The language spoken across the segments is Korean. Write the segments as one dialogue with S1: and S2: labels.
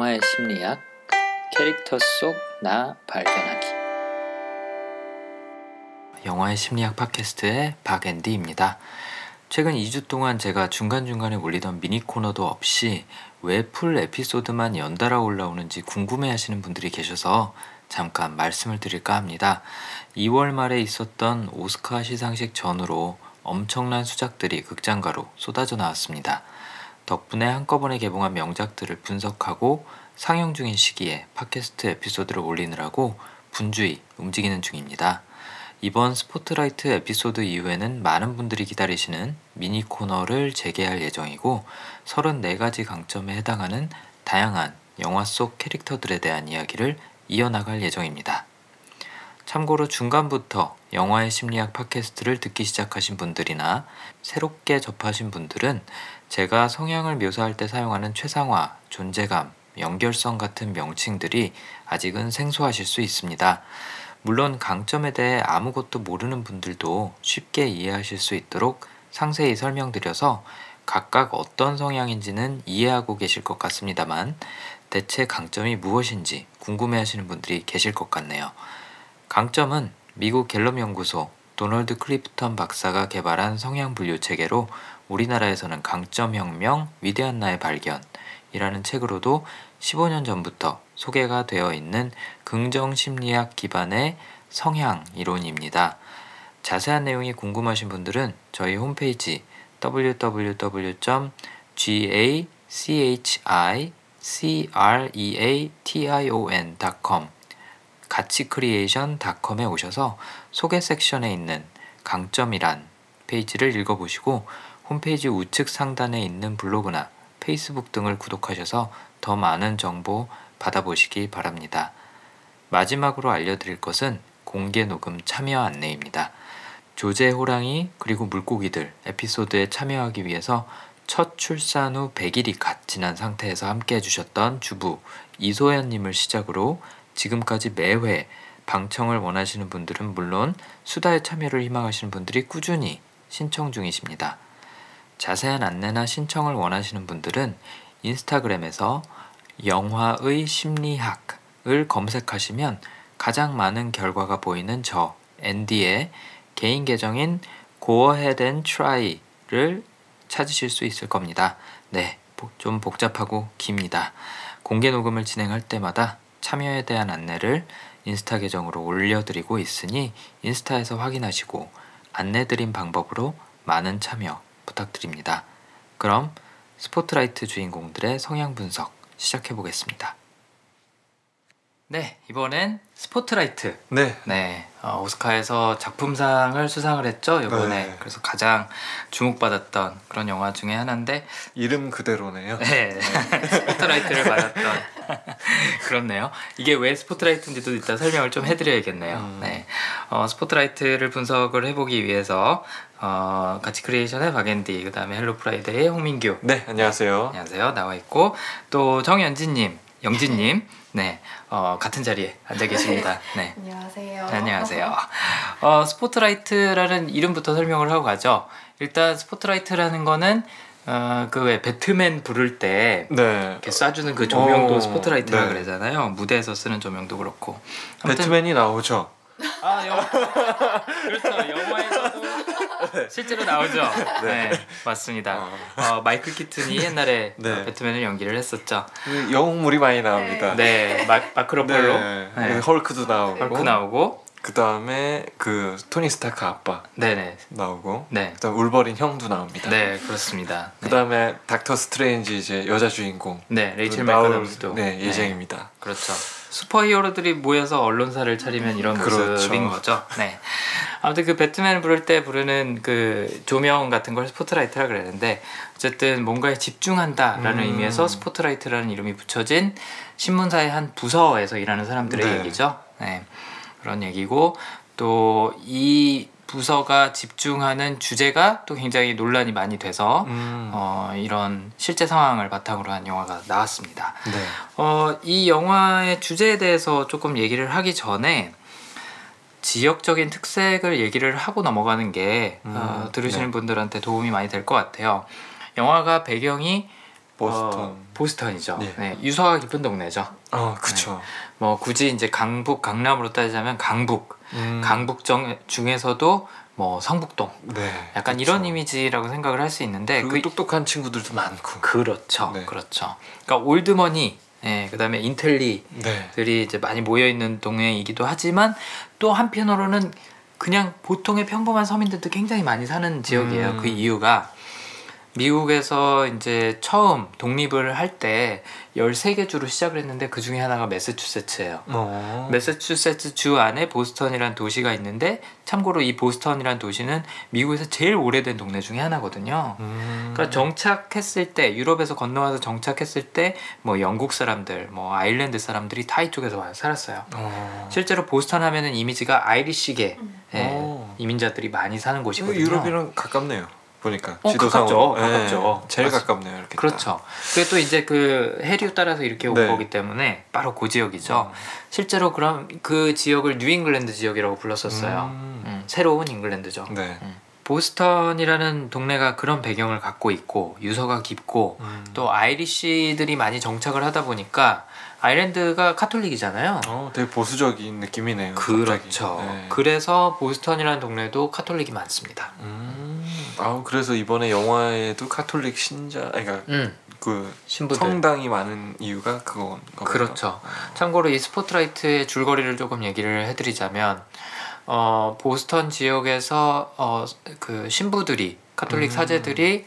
S1: 영화의 심리학 캐릭터 속 나 발견하기 영화의 심리학 팟캐스트의 박앤디입니다. 최근 2주 동안 제가 중간중간에 올리던 미니 코너도 없이 왜 풀 에피소드만 연달아 올라오는지 궁금해 하시는 분들이 계셔서 잠깐 말씀을 드릴까 합니다. 2월 말에 있었던 오스카 시상식 전후로 엄청난 수작들이 극장가로 쏟아져 나왔습니다. 덕분에 한꺼번에 개봉한 명작들을 분석하고 상영 중인 시기에 팟캐스트 에피소드를 올리느라고 분주히 움직이는 중입니다. 이번 스포트라이트 에피소드 이후에는 많은 분들이 기다리시는 미니 코너를 재개할 예정이고 34가지 강점에 해당하는 다양한 영화 속 캐릭터들에 대한 이야기를 이어나갈 예정입니다. 참고로 중간부터 영화의 심리학 팟캐스트를 듣기 시작하신 분들이나 새롭게 접하신 분들은 제가 성향을 묘사할 때 사용하는 최상화, 존재감, 연결성 같은 명칭들이 아직은 생소하실 수 있습니다. 물론 강점에 대해 아무것도 모르는 분들도 쉽게 이해하실 수 있도록 상세히 설명드려서 각각 어떤 성향인지는 이해하고 계실 것 같습니다만 대체 강점이 무엇인지 궁금해 하시는 분들이 계실 것 같네요. 강점은 미국 갤럽 연구소 도널드 클리프턴 박사가 개발한 성향 분류 체계로 우리나라에서는 강점혁명 위대한 나의 발견이라는 책으로도 15년 전부터 소개가 되어 있는 긍정 심리학 기반의 성향 이론입니다. 자세한 내용이 궁금하신 분들은 저희 홈페이지 www.gachicreation.com 가치크리에이션닷컴에 오셔서 소개 섹션에 있는 강점이란 페이지를 읽어보시고 홈페이지 우측 상단에 있는 블로그나 페이스북 등을 구독하셔서 더 많은 정보 받아보시기 바랍니다. 마지막으로 알려드릴 것은 공개 녹음 참여 안내입니다. 조제 호랑이 그리고 물고기들 에피소드에 참여하기 위해서 첫 출산 후 100일이 갓 지난 상태에서 함께 해주셨던 주부 이소연님을 시작으로 지금까지 매회 방청을 원하시는 분들은 물론 수다에 참여를 희망하시는 분들이 꾸준히 신청 중이십니다. 자세한 안내나 신청을 원하시는 분들은 인스타그램에서 영화의 심리학을 검색하시면 가장 많은 결과가 보이는 저 앤디의 개인 계정인 Go Ahead and Try를 찾으실 수 있을 겁니다. 네, 좀 복잡하고 깁니다. 공개 녹음을 진행할 때마다 참여에 대한 안내를 인스타 계정으로 올려드리고 있으니 인스타에서 확인하시고 안내드린 방법으로 많은 참여 부탁드립니다. 그럼 스포트라이트 주인공들의 성향 분석 시작해 보겠습니다. 네, 이번엔 스포트라이트.
S2: 네.
S1: 네, 어, 오스카에서 작품상을 수상을 했죠 이번에.
S2: 네.
S1: 그래서 가장 주목받았던 그런 영화 중에 하나인데,
S2: 이름 그대로네요.
S1: 네, 스포트라이트를 받았던 그렇네요. 이게 왜 스포트라이트인지도 이따 설명을 좀 해드려야겠네요.
S2: 음.
S1: 네, 어, 스포트라이트를 분석을 해보기 위해서 어, 같이 크리에이션의 박앤디, 그 다음에 헬로 프라이데이의 홍민규.
S2: 네, 안녕하세요.
S1: 안녕하세요. 나와 있고 또 정연진님, 영진님, 네, 어, 같은 자리에 앉아 계십니다. 네.
S3: 안녕하세요.
S1: 네, 안녕하세요. 어, 스포트라이트라는 이름부터 설명을 하고 가죠. 일단 스포트라이트라는 거는 어, 그왜 배트맨 부를 때
S2: 네.
S1: 이렇게 쏴주는 그 조명도
S2: 어,
S1: 스포트라이트라
S2: 네.
S1: 그러잖아요. 무대에서 쓰는 조명도 그렇고. 아무튼-
S2: 배트맨이 나오죠.
S1: 아, 영화. 그렇죠. 영화에서도 실제로 나오죠. 네, 맞습니다.
S2: 어.
S1: 어, 마이클 키튼이 옛날에
S2: 네.
S1: 어, 배트맨을 연기를 했었죠.
S2: 그 영웅물이 많이 나옵니다.
S1: 네, 마, 마크
S2: 네.
S1: 네.
S2: 헐크도 나오고.
S1: 헐크 나오고,
S2: 그 다음에 그 토니 스타크 아빠
S1: 네네,
S2: 나오고.
S1: 네,
S2: 그 다음 울버린 형도 나옵니다.
S1: 네, 그렇습니다.
S2: 그 다음에 닥터 스트레인지 이제 여자 주인공.
S1: 네, 레이첼
S2: 나올,
S1: 맥아담스도
S2: 네, 예정입니다.
S1: 그렇죠. 슈퍼히어로들이 모여서 언론사를 차리면 이런
S2: 그렇죠.
S1: 모습인 거죠. 네. 아무튼 그 배트맨을 부를 때 부르는 그 조명 같은 걸 스포트라이트라 그랬는데 어쨌든 뭔가에 집중한다라는
S2: 음.
S1: 의미에서 스포트라이트라는 이름이 붙여진 신문사의 한 부서에서 일하는 사람들의
S2: 네.
S1: 얘기죠. 네. 그런 얘기고 또 이 부서가 집중하는 주제가 또 굉장히 논란이 많이 돼서
S2: 음.
S1: 어, 이런 실제 상황을 바탕으로 한 영화가 나왔습니다.
S2: 네.
S1: 어, 이 영화의 주제에 대해서 조금 얘기를 하기 전에 지역적인 특색을 얘기를 하고 넘어가는 게 어,
S2: 음,
S1: 들으시는
S2: 네.
S1: 분들한테 도움이 많이 될 것 같아요. 영화가 배경이
S2: 보스턴.
S1: 어, 보스턴이죠.
S2: 네.
S1: 네. 유서가 깊은 동네죠.
S2: 어, 그쵸.
S1: 뭐 굳이 이제 강북 강남으로 따지자면 강북
S2: 음.
S1: 강북 정, 중에서도 뭐 성북동
S2: 네.
S1: 약간
S2: 그쵸.
S1: 이런 이미지라고 생각을 할 수 있는데
S2: 그리고 똑똑한 친구들도 많고.
S1: 그렇죠
S2: 네.
S1: 그렇죠 그러니까 올드머니 예, 그다음에 인텔리들이
S2: 네.
S1: 이제 많이 모여 있는 동네이기도 하지만 또 한편으로는 그냥 보통의 평범한 서민들도 굉장히 많이 사는 지역이에요
S2: 음.
S1: 그 이유가 미국에서 이제 처음 독립을 할 때 13개 주로 시작을 했는데 그 중에 하나가 매사추세츠예요.
S2: 어.
S1: 매사추세츠 주 안에 보스턴이라는 도시가 있는데 참고로 이 보스턴이라는 도시는 미국에서 제일 오래된 동네 중에 하나거든요.
S2: 음.
S1: 그러니까 정착했을 때 유럽에서 건너와서 정착했을 때 뭐 영국 사람들, 뭐 아일랜드 사람들이 다 이쪽에서 와 살았어요.
S2: 어.
S1: 실제로 보스턴 하면은 이미지가 아이리시계 예,
S2: 어.
S1: 이민자들이 많이 사는 곳이거든요.
S2: 유럽이랑 가깝네요. 보니까
S1: 어,
S2: 지도상으로.
S1: 가깝죠. 가깝죠.
S2: 제일
S1: 맞아.
S2: 가깝네요. 이렇게.
S1: 그렇죠. 그게 또 이제 그 해류 따라서 이렇게 온
S2: 네.
S1: 거기 때문에 바로 그
S2: 딱.
S1: 지역이죠. 실제로 그럼 그 지역을 뉴잉글랜드 지역이라고 불렀었어요.
S2: 음.
S1: 음, 새로운 잉글랜드죠.
S2: 네.
S1: 보스턴이라는 동네가 그런 배경을 갖고 있고 유서가 깊고
S2: 음.
S1: 또 Irish들이 많이 정착을 하다 보니까 아일랜드가 카톨릭이잖아요.
S2: 어, 되게 보수적인 느낌이네요.
S1: 그렇죠.
S2: 네.
S1: 그래서 보스턴이라는 동네도 카톨릭이 많습니다.
S2: 음. 아, 그래서 이번에 영화에도 카톨릭 신자, 그러니까
S1: 음,
S2: 그
S1: 신부들.
S2: 성당이 많은 이유가 그건 거죠.
S1: 그렇죠. 참고로 이 스포트라이트의 줄거리를 조금 얘기를 해드리자면 어, 보스턴 지역에서 어, 그 신부들이 카톨릭
S2: 음.
S1: 사제들이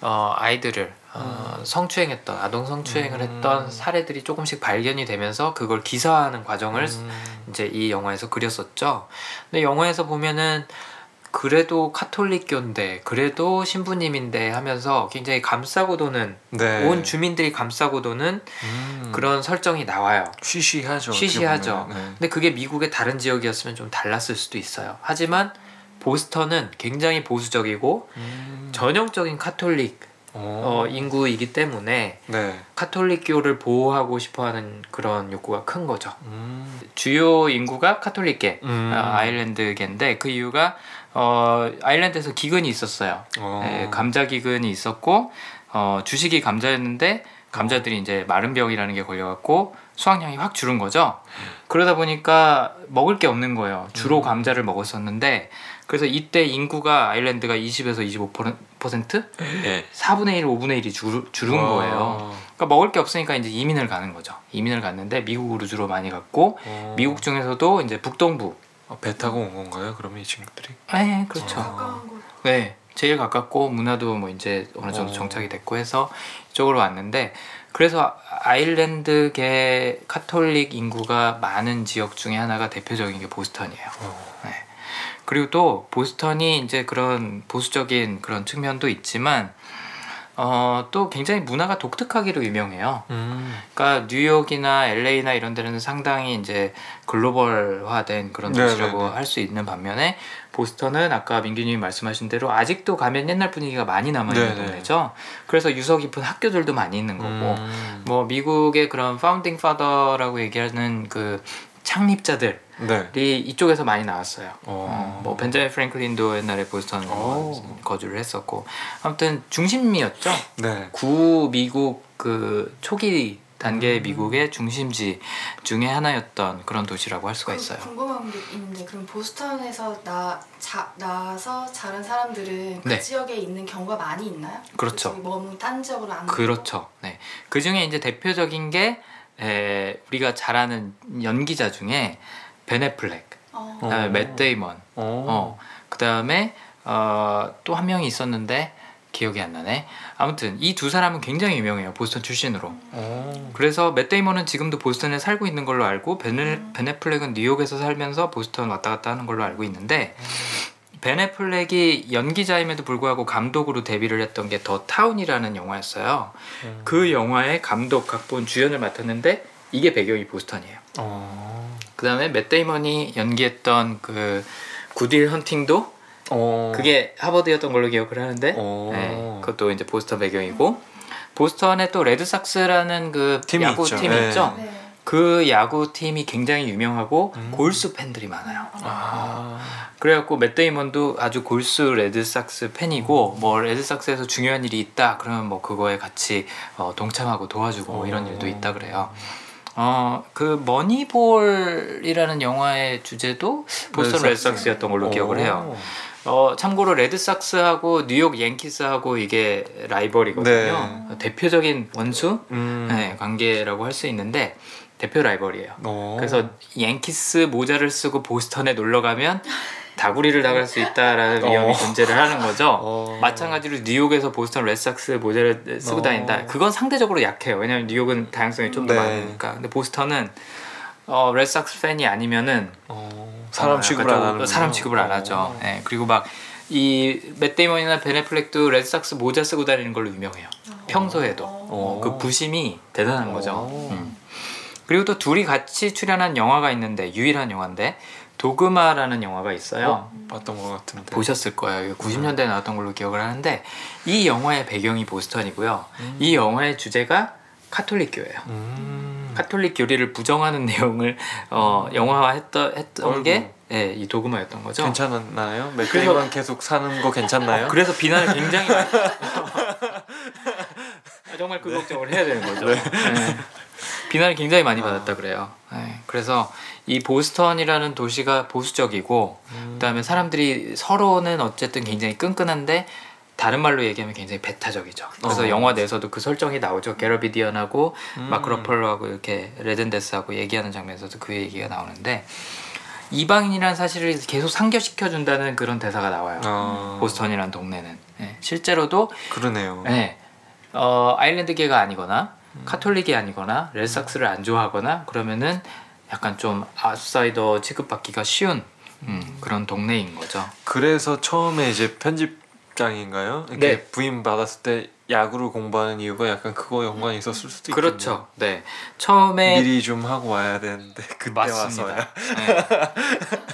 S1: 어, 아이들을 어, 성추행했던 아동 성추행을
S2: 음.
S1: 했던 사례들이 조금씩 발견이 되면서 그걸 기사하는 과정을
S2: 음.
S1: 이제 이 영화에서 그렸었죠. 근데 영화에서 보면은 그래도 카톨릭교인데 그래도 신부님인데 하면서 굉장히 감싸고 도는
S2: 네.
S1: 온 주민들이 감싸고 도는
S2: 음.
S1: 그런 설정이 나와요.
S2: 쉬쉬하죠.
S1: 쉬쉬하죠.
S2: 네.
S1: 근데 그게 미국의 다른 지역이었으면 좀 달랐을 수도 있어요. 하지만 보스턴은 굉장히 보수적이고
S2: 음.
S1: 전형적인 카톨릭
S2: 어.
S1: 어, 인구이기 때문에
S2: 네.
S1: 카톨릭교를 보호하고 싶어하는 그런 욕구가 큰 거죠.
S2: 음.
S1: 주요 인구가 카톨릭계
S2: 음.
S1: 어, 아일랜드계인데 그 이유가 어, 아일랜드에서 기근이 있었어요.
S2: 어.
S1: 예, 감자 기근이 있었고 어, 주식이 감자였는데 감자들이 이제 마른 병이라는 게 걸려갖고 수확량이 확 줄은 거죠. 그러다 보니까 먹을 게 없는 거예요. 주로
S2: 음.
S1: 감자를 먹었었는데 그래서 이때 인구가 아일랜드가 20에서 25%
S2: 예.
S1: 4분의 1, 5분의 1이 줄, 줄은
S2: 와.
S1: 거예요. 그러니까 먹을 게 없으니까 이제 이민을 가는 거죠. 이민을 갔는데 미국으로 주로 많이 갔고
S2: 어.
S1: 미국 중에서도 이제 북동부.
S2: 어, 배 타고 온 건가요? 그러면 이 친구들이?
S1: 네, 그렇죠.
S2: 어.
S1: 네, 제일 가깝고 문화도 뭐 이제 어느 정도
S2: 어.
S1: 정착이 됐고 해서 이쪽으로 왔는데 그래서 아일랜드계 카톨릭 인구가 많은 지역 중에 하나가 대표적인 게 보스턴이에요.
S2: 어.
S1: 네. 그리고 또 보스턴이 이제 그런 보수적인 그런 측면도 있지만 어, 또 굉장히 문화가 독특하기로 유명해요.
S2: 음.
S1: 그러니까 뉴욕이나 LA나 이런 데는 상당히 이제 글로벌화된 그런
S2: 네,
S1: 도시라고
S2: 네, 네.
S1: 할수 있는 반면에 보스턴은 아까 민규님이 말씀하신 대로 아직도 가면 옛날 분위기가 많이 남아 있는
S2: 네, 네.
S1: 동네죠. 그래서 유서 깊은 학교들도 많이 있는 거고
S2: 음.
S1: 뭐 미국의 그런 파운딩 파더라고 얘기하는 그 창립자들이
S2: 네.
S1: 이쪽에서 많이 나왔어요.
S2: 어.
S1: 어, 뭐 벤자민 프랭클린도 옛날에 보스턴
S2: 오.
S1: 거주를 했었고 아무튼 중심이었죠.
S2: 네.
S1: 구 미국 그 초기 단계의
S2: 음.
S1: 미국의 중심지 중에 하나였던 그런 도시라고 할 수가
S3: 그-
S1: 있어요.
S3: 궁금한 게 있는데 그럼 보스턴에서 나 자, 나서 자란 사람들은 그
S1: 네.
S3: 지역에 있는 경우가 많이 있나요?
S1: 그렇죠.
S3: 머문 딴 지역으로 안?
S1: 그렇죠. 네. 그 중에 이제 대표적인 게 에, 우리가 잘 아는 연기자 중에 벤 애플렉,
S3: 어.
S1: 그다음에
S2: 어.
S1: 맷 데이먼,
S2: 어.
S1: 어, 그다음에 어, 또 한 명이 있었는데 기억이 안 나네. 아무튼 이 두 사람은 굉장히 유명해요. 보스턴 출신으로.
S2: 어.
S1: 그래서 맷 데이먼은 지금도 보스턴에 살고 있는 걸로 알고 베네,
S3: 음.
S1: 벤 애플렉은 뉴욕에서 살면서 보스턴 왔다 갔다 하는 걸로 알고 있는데 벤 애플렉이 연기자임에도 불구하고 감독으로 데뷔를 했던 게 더 타운이라는 영화였어요.
S2: 음.
S1: 그 영화의 감독, 각본, 주연을 맡았는데 이게 배경이 보스턴이에요.
S2: 어.
S1: 그 다음에 맷 데이먼이 연기했던 그 굿윌 헌팅도
S2: 어.
S1: 그게 하버드였던 걸로 기억을 하는데
S2: 어.
S1: 네, 그것도 이제 보스턴 배경이고 보스턴에 또 레드삭스라는 그
S2: 팀이
S1: 야구
S2: 있죠.
S1: 팀이
S2: 네.
S1: 있죠.
S3: 네.
S1: 그 야구 팀이 굉장히 유명하고
S2: 음.
S1: 골수 팬들이 많아요.
S2: 아.
S1: 그래갖고 맷 데이먼도 아주 골수 레드삭스 팬이고
S2: 음.
S1: 뭐 레드삭스에서 중요한 일이 있다 그러면 뭐 그거에 같이 어, 동참하고 도와주고 뭐 이런
S2: 어.
S1: 일도 있다 그래요. 어 그 머니볼이라는 영화의 주제도 보스턴
S2: 레드삭스.
S1: 레드삭스였던 걸로 기억을
S2: 오.
S1: 해요. 어 참고로 레드삭스하고 뉴욕 양키스하고 이게 라이벌이거든요. 대표적인 원수
S2: 음.
S1: 네, 관계라고 할 수 있는데 대표 라이벌이에요.
S2: 오.
S1: 그래서 양키스 모자를 쓰고 보스턴에 놀러 가면 다구리를 당할 수 있다라는 위험이
S2: 어.
S1: 존재를 하는 거죠.
S2: 어.
S1: 마찬가지로 뉴욕에서 보스턴 레드삭스 모자를 쓰고
S2: 어.
S1: 다닌다. 그건 상대적으로 약해요. 왜냐면 뉴욕은 다양성이 좀더
S2: 네.
S1: 많으니까. 근데 보스턴은 어, 레드삭스 팬이 아니면은
S2: 어. 사람
S1: 어,
S2: 취급을
S1: 안좀
S2: 하는
S1: 사람 취급을 안 하죠. 네, 그리고 막 이 맷 데이먼이나 벤 애플렉도 레드삭스 모자 쓰고 다니는 걸로 유명해요. 평소에도
S2: 어.
S1: 그 부심이 대단한 거죠.
S2: 어.
S1: 음. 그리고 또 둘이 같이 출연한 영화가 있는데 유일한 영화인데 도그마라는 영화가 있어요.
S2: 봤던 것 같은데.
S1: 보셨을 거예요. 이거 90년대에 나왔던 걸로 기억을 하는데 이 영화의 배경이 보스턴이고요. 이 영화의 주제가 카톨릭 교회예요.
S2: 음.
S1: 카톨릭 교리를 부정하는 내용을 어, 영화화했던 했던. 게 예, 이 도그마였던 거죠.
S2: 괜찮았나요?
S1: 그래서-
S2: 맷 데이먼 계속 사는 거 괜찮나요?
S1: 어, 그래서 비난을 굉장히 많이 정말 그 걱정을 해야 되는 거죠. 네. 비난을 굉장히 많이 받았다 그래요. 네. 그래서 이 보스턴이라는 도시가 보수적이고
S2: 음.
S1: 그다음에 사람들이 서로는 어쨌든 굉장히 끈끈한데 다른 말로 얘기하면 굉장히 배타적이죠. 그래서
S2: 어.
S1: 영화 내에서도 그 설정이 나오죠. 게러비디언하고
S2: 음.
S1: 마크 러펄러하고 이렇게 레든데스하고 얘기하는 장면에서도 그 얘기가 나오는데 이방인이라는 사실을 계속 상기시켜 준다는 그런 대사가 나와요.
S2: 아.
S1: 보스턴이라는 동네는 예, 실제로도
S2: 그러네요.
S1: 예, 어, 아일랜드계가 아니거나 카톨릭이 아니거나 레드삭스를 안 좋아하거나 그러면은 약간 좀 아웃사이더 취급받기가 쉬운 음, 그런 동네인 거죠.
S2: 그래서 처음에 이제 편집장인가요? 이렇게
S1: 네.
S2: 부임 받았을 때 야구를 공부하는 이유가 약간 그거 연관이 있었을 수도 있겠네요.
S1: 그렇죠. 네, 처음에
S2: 미리 좀 하고 와야 되는데 그때
S1: 맞습니다.
S2: 와서야.
S1: 네.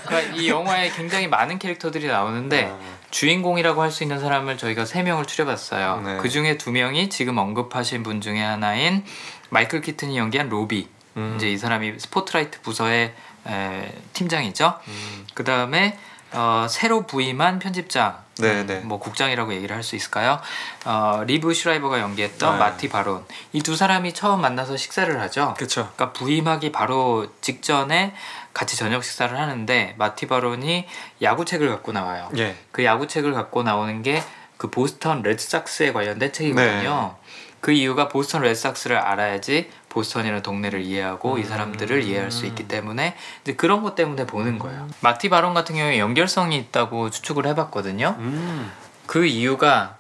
S1: 그러니까 이 영화에 굉장히 많은 캐릭터들이 나오는데
S2: 아,
S1: 주인공이라고 할 수 있는 사람을 저희가 세 명을 추려봤어요.
S2: 네.
S1: 그 중에 두 명이 지금 언급하신 분 중에 하나인 마이클 키튼이 연기한 로비.
S2: 음.
S1: 이제 이 사람이 스포트라이트 부서의 에, 팀장이죠.
S2: 음.
S1: 그 다음에 어, 새로 부임한 편집장,
S2: 네, 네.
S1: 뭐 국장이라고 얘기를 할 수 있을까요? 어, 리브 슈라이버가 연기했던
S2: 네.
S1: 마티 바론. 이 두 사람이 처음 만나서 식사를 하죠.
S2: 그쵸.
S1: 그러니까 부임하기 바로 직전에 같이 저녁 식사를 하는데 마티 바론이 야구책을 갖고 나와요.
S2: 예.
S1: 그 야구책을 갖고 나오는 게 그 보스턴 레드삭스에 관련된 책이거든요.
S2: 네.
S1: 그 이유가 보스턴 레드삭스를 알아야지 보스턴이라는 동네를 이해하고 이
S2: 음.
S1: 사람들을 이해할 수 있기 때문에 이제 그런 것 때문에 보는 거예요. 마티 바론 같은 경우에 연결성이 있다고 추측을 해봤거든요.
S2: 음.
S1: 그 이유가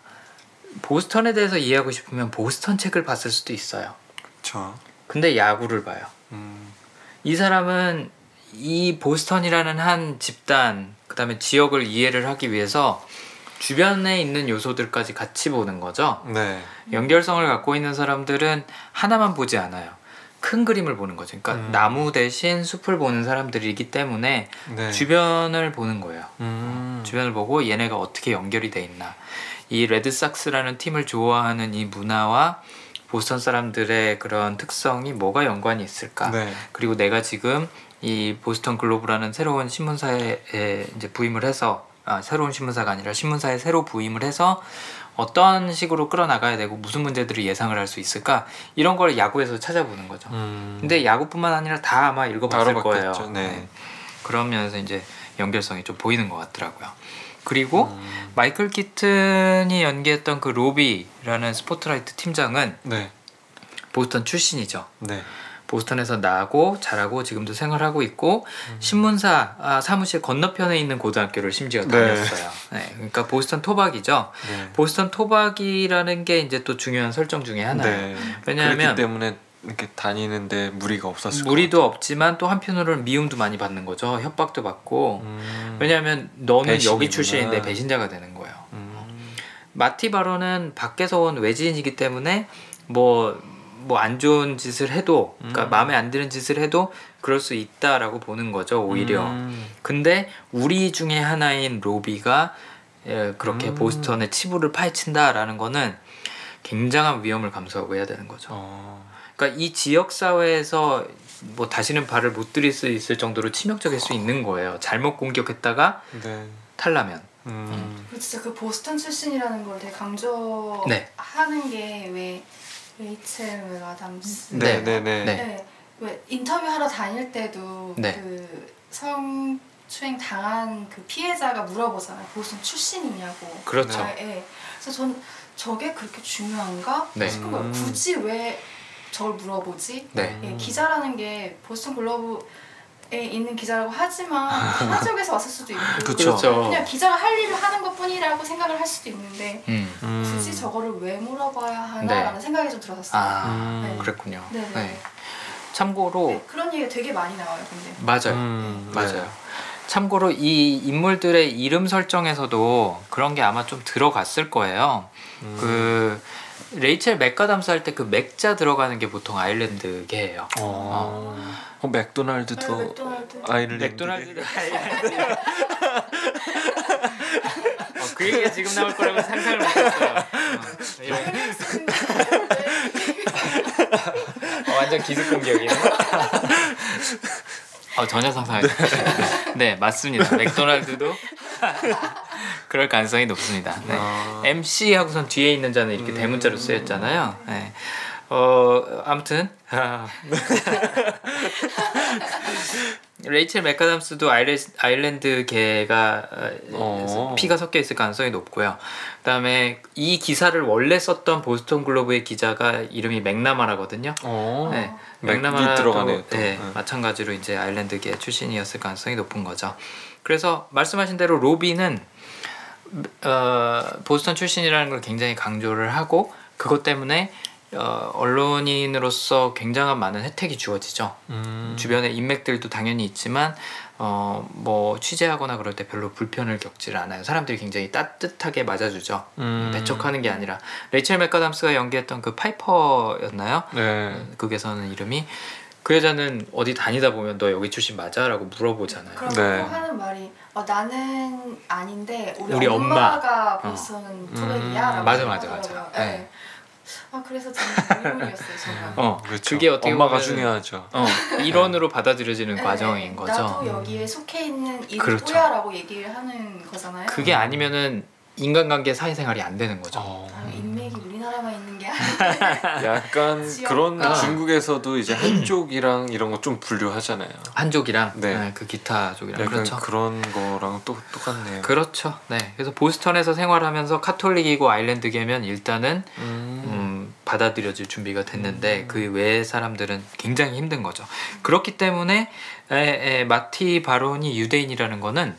S1: 보스턴에 대해서 이해하고 싶으면 보스턴 책을 봤을 수도 있어요.
S2: 그쵸.
S1: 근데 야구를 봐요.
S2: 음.
S1: 이 사람은 이 보스턴이라는 한 집단 그다음에 지역을 이해를 하기 위해서 주변에 있는 요소들까지 같이 보는 거죠.
S2: 네.
S1: 연결성을 갖고 있는 사람들은 하나만 보지 않아요. 큰 그림을 보는 거죠. 그러니까
S2: 음.
S1: 나무 대신 숲을 보는 사람들이기 때문에
S2: 네.
S1: 주변을 보는 거예요.
S2: 음.
S1: 주변을 보고 얘네가 어떻게 연결이 돼 있나. 이 레드삭스라는 팀을 좋아하는 이 문화와 보스턴 사람들의 그런 특성이 뭐가 연관이 있을까?
S2: 네.
S1: 그리고 내가 지금 이 보스턴 글로브라는 새로운 신문사에 이제 부임을 해서 아, 새로운 신문사가 아니라 신문사에 새로 부임을 해서 어떤 식으로 끌어나가야 되고 무슨 문제들을 예상을 할 수 있을까 이런 걸 야구에서 찾아보는 거죠.
S2: 음.
S1: 근데 야구뿐만 아니라 다 아마 읽어봤을
S2: 다
S1: 거예요.
S2: 네.
S1: 그런 면에서 이제 연결성이 좀 보이는 것 같더라고요. 그리고
S2: 음.
S1: 마이클 키튼이 연기했던 그 로비라는 스포트라이트 팀장은
S2: 네.
S1: 보스턴 출신이죠.
S2: 네.
S1: 보스턴에서 나고 자라고 지금도 생활하고 있고 신문사 아, 사무실 건너편에 있는 고등학교를 심지어
S2: 네.
S1: 다녔어요. 네, 그러니까 보스턴 토박이죠.
S2: 네.
S1: 보스턴 토박이라는 게 이제 또 중요한 설정 중에 하나예요.
S2: 네.
S1: 왜냐하면
S2: 때문에 이렇게 다니는데 무리가 없었을
S1: 무리도 없지만 또 한편으로는 미움도 많이 받는 거죠. 협박도 받고.
S2: 음.
S1: 왜냐하면 너는 여기
S2: 배신이구나.
S1: 출신인데 배신자가 되는 거예요.
S2: 음.
S1: 마티 바로는 밖에서 온 외지인이기 때문에 뭐 뭐 안 좋은 짓을 해도 그러니까
S2: 음.
S1: 마음에 안 드는 짓을 해도 그럴 수 있다라고 보는 거죠 오히려
S2: 음.
S1: 근데 우리 중에 하나인 로비가 예, 그렇게
S2: 음.
S1: 보스턴의 치부를 파헤친다라는 거는 굉장한 위험을 감수하고 해야 되는 거죠
S2: 어.
S1: 그러니까 이 지역 사회에서 뭐 다시는 발을 못 들일 수 있을 정도로 치명적일 수 있는 거예요. 잘못 공격했다가
S2: 네.
S1: 탈라면.
S2: 음.
S3: 그 진짜 그 보스턴 출신이라는 걸 되게 강조하는
S1: 네.
S3: 게왜 레이첼 웰 아담스
S2: 네,
S1: 네.
S2: 네, 네.
S1: 네.
S3: 네. 왜 인터뷰 하러 다닐 때도
S1: 네.
S3: 그 성추행 당한 그 피해자가 물어보잖아요. 보스턴 출신이냐고.
S1: 그렇죠.
S3: 네, 네. 그래서 전 저게 그렇게 중요한가
S1: 네.
S3: 싶은 거예요.
S2: 음.
S3: 굳이 왜 저를 물어보지?
S1: 네.
S3: 예, 기자라는 게 보스턴 글로브에 있는 기자라고 하지만 지역에서 왔을 수도 있고
S2: 그쵸.
S1: 그렇죠.
S3: 그냥 기자가 할 일을 하는 것뿐이라고 생각을 할 수도 있는데
S1: 음.
S2: 음.
S3: 굳이 저거를 왜 물어봐야 하나라는
S1: 네.
S3: 생각이 좀 들었었어요.
S1: 아,
S2: 음.
S3: 네.
S1: 그랬군요.
S3: 네네.
S1: 네. 참고로
S3: 네, 그런 얘기 되게 많이 나와요. 근데
S1: 맞아요.
S2: 음,
S1: 맞아요.
S2: 네.
S1: 참고로 이 인물들의 이름 설정에서도 그런 게 아마 좀 들어갔을 거예요.
S2: 음.
S1: 그 레이첼 맥아담스 할 때 그 맥자 들어가는 게 보통 아일랜드계예요.
S2: 어. 어, 맥도날드도
S3: 네, 맥도날드.
S2: 아일랜드.
S1: 맥도날드도 아일랜드. 어, 그 얘기가 지금 나올 거라고 상상을 못했어요. 어, 어, 완전 기습 공격이네. 어, 전혀 상상하지 못했어요. 네, 맞습니다. 맥도날드도 그럴 가능성이 높습니다. 네.
S2: 아.
S1: MC 하고선 뒤에 있는 자는 이렇게
S2: 음.
S1: 대문자로 쓰였잖아요. 네. 어 아무튼 레이첼 맥가담스도 아일레, 아일랜드 계가 어,
S2: 어.
S1: 피가 섞여 있을 가능성이 높고요. 그다음에 이 기사를 원래 썼던 보스턴 글로브의 기자가 이름이 맥나마라거든요.
S2: 어.
S1: 네, 맥나마라도.
S2: 네,
S1: 네. 마찬가지로 이제 아일랜드계 출신이었을 가능성이 높은 거죠. 그래서 말씀하신 대로 로비는 어, 보스턴 출신이라는 걸 굉장히 강조를 하고 그것 때문에 어, 언론인으로서 굉장한 많은 혜택이 주어지죠.
S2: 음.
S1: 주변에 인맥들도 당연히 있지만 어, 뭐 취재하거나 그럴 때 별로 불편을 겪지를 않아요. 사람들이 굉장히 따뜻하게 맞아주죠.
S2: 음.
S1: 배척하는 게 아니라 레이첼 맥가담스가 연기했던 그 파이퍼였나요?
S2: 네.
S1: 극에서는 이름이 그 여자는 어디 다니다 보면 너 여기 출신 맞아?라고 물어보잖아요.
S3: 그럼
S2: 네.
S3: 꼭 하는 말이 어, 나는 아닌데 우리,
S1: 우리 엄마.
S3: 엄마가
S1: 어.
S3: 보스턴 토백이야라고
S1: 맞아, 맞아,
S3: 하더라고요.
S1: 맞아. 네.
S3: 네. 아 그래서 저는 의문이었어요 정말.
S1: 어,
S2: 그렇죠.
S1: 그게 어떻게
S2: 엄마가 중요하죠.
S1: 어, 일원으로 받아들여지는
S3: 네,
S1: 과정인 거죠.
S3: 나도 여기에 속해 있는 이
S1: 그렇죠.
S3: 또야라고 얘기를 하는 거잖아요.
S1: 그게 아니면은 인간관계 사회생활이 안 되는 거죠.
S2: 어.
S3: 우리 나라만 있는 게
S2: 약간. 그런
S1: 아.
S2: 중국에서도 이제 한쪽이랑 이런 거 좀 분류하잖아요.
S1: 한족이랑
S2: 네.
S1: 네, 그 기타 쪽이랑
S2: 약간
S1: 그렇죠.
S2: 그런 거랑 또 똑같네요.
S1: 그렇죠. 네. 그래서 보스턴에서 생활하면서 카톨릭이고 아일랜드계면 일단은
S2: 음.
S1: 음, 받아들여질 준비가 됐는데 그 외의 사람들은 굉장히 힘든 거죠. 그렇기 때문에 에, 에, 마티 바론이 유대인이라는 거는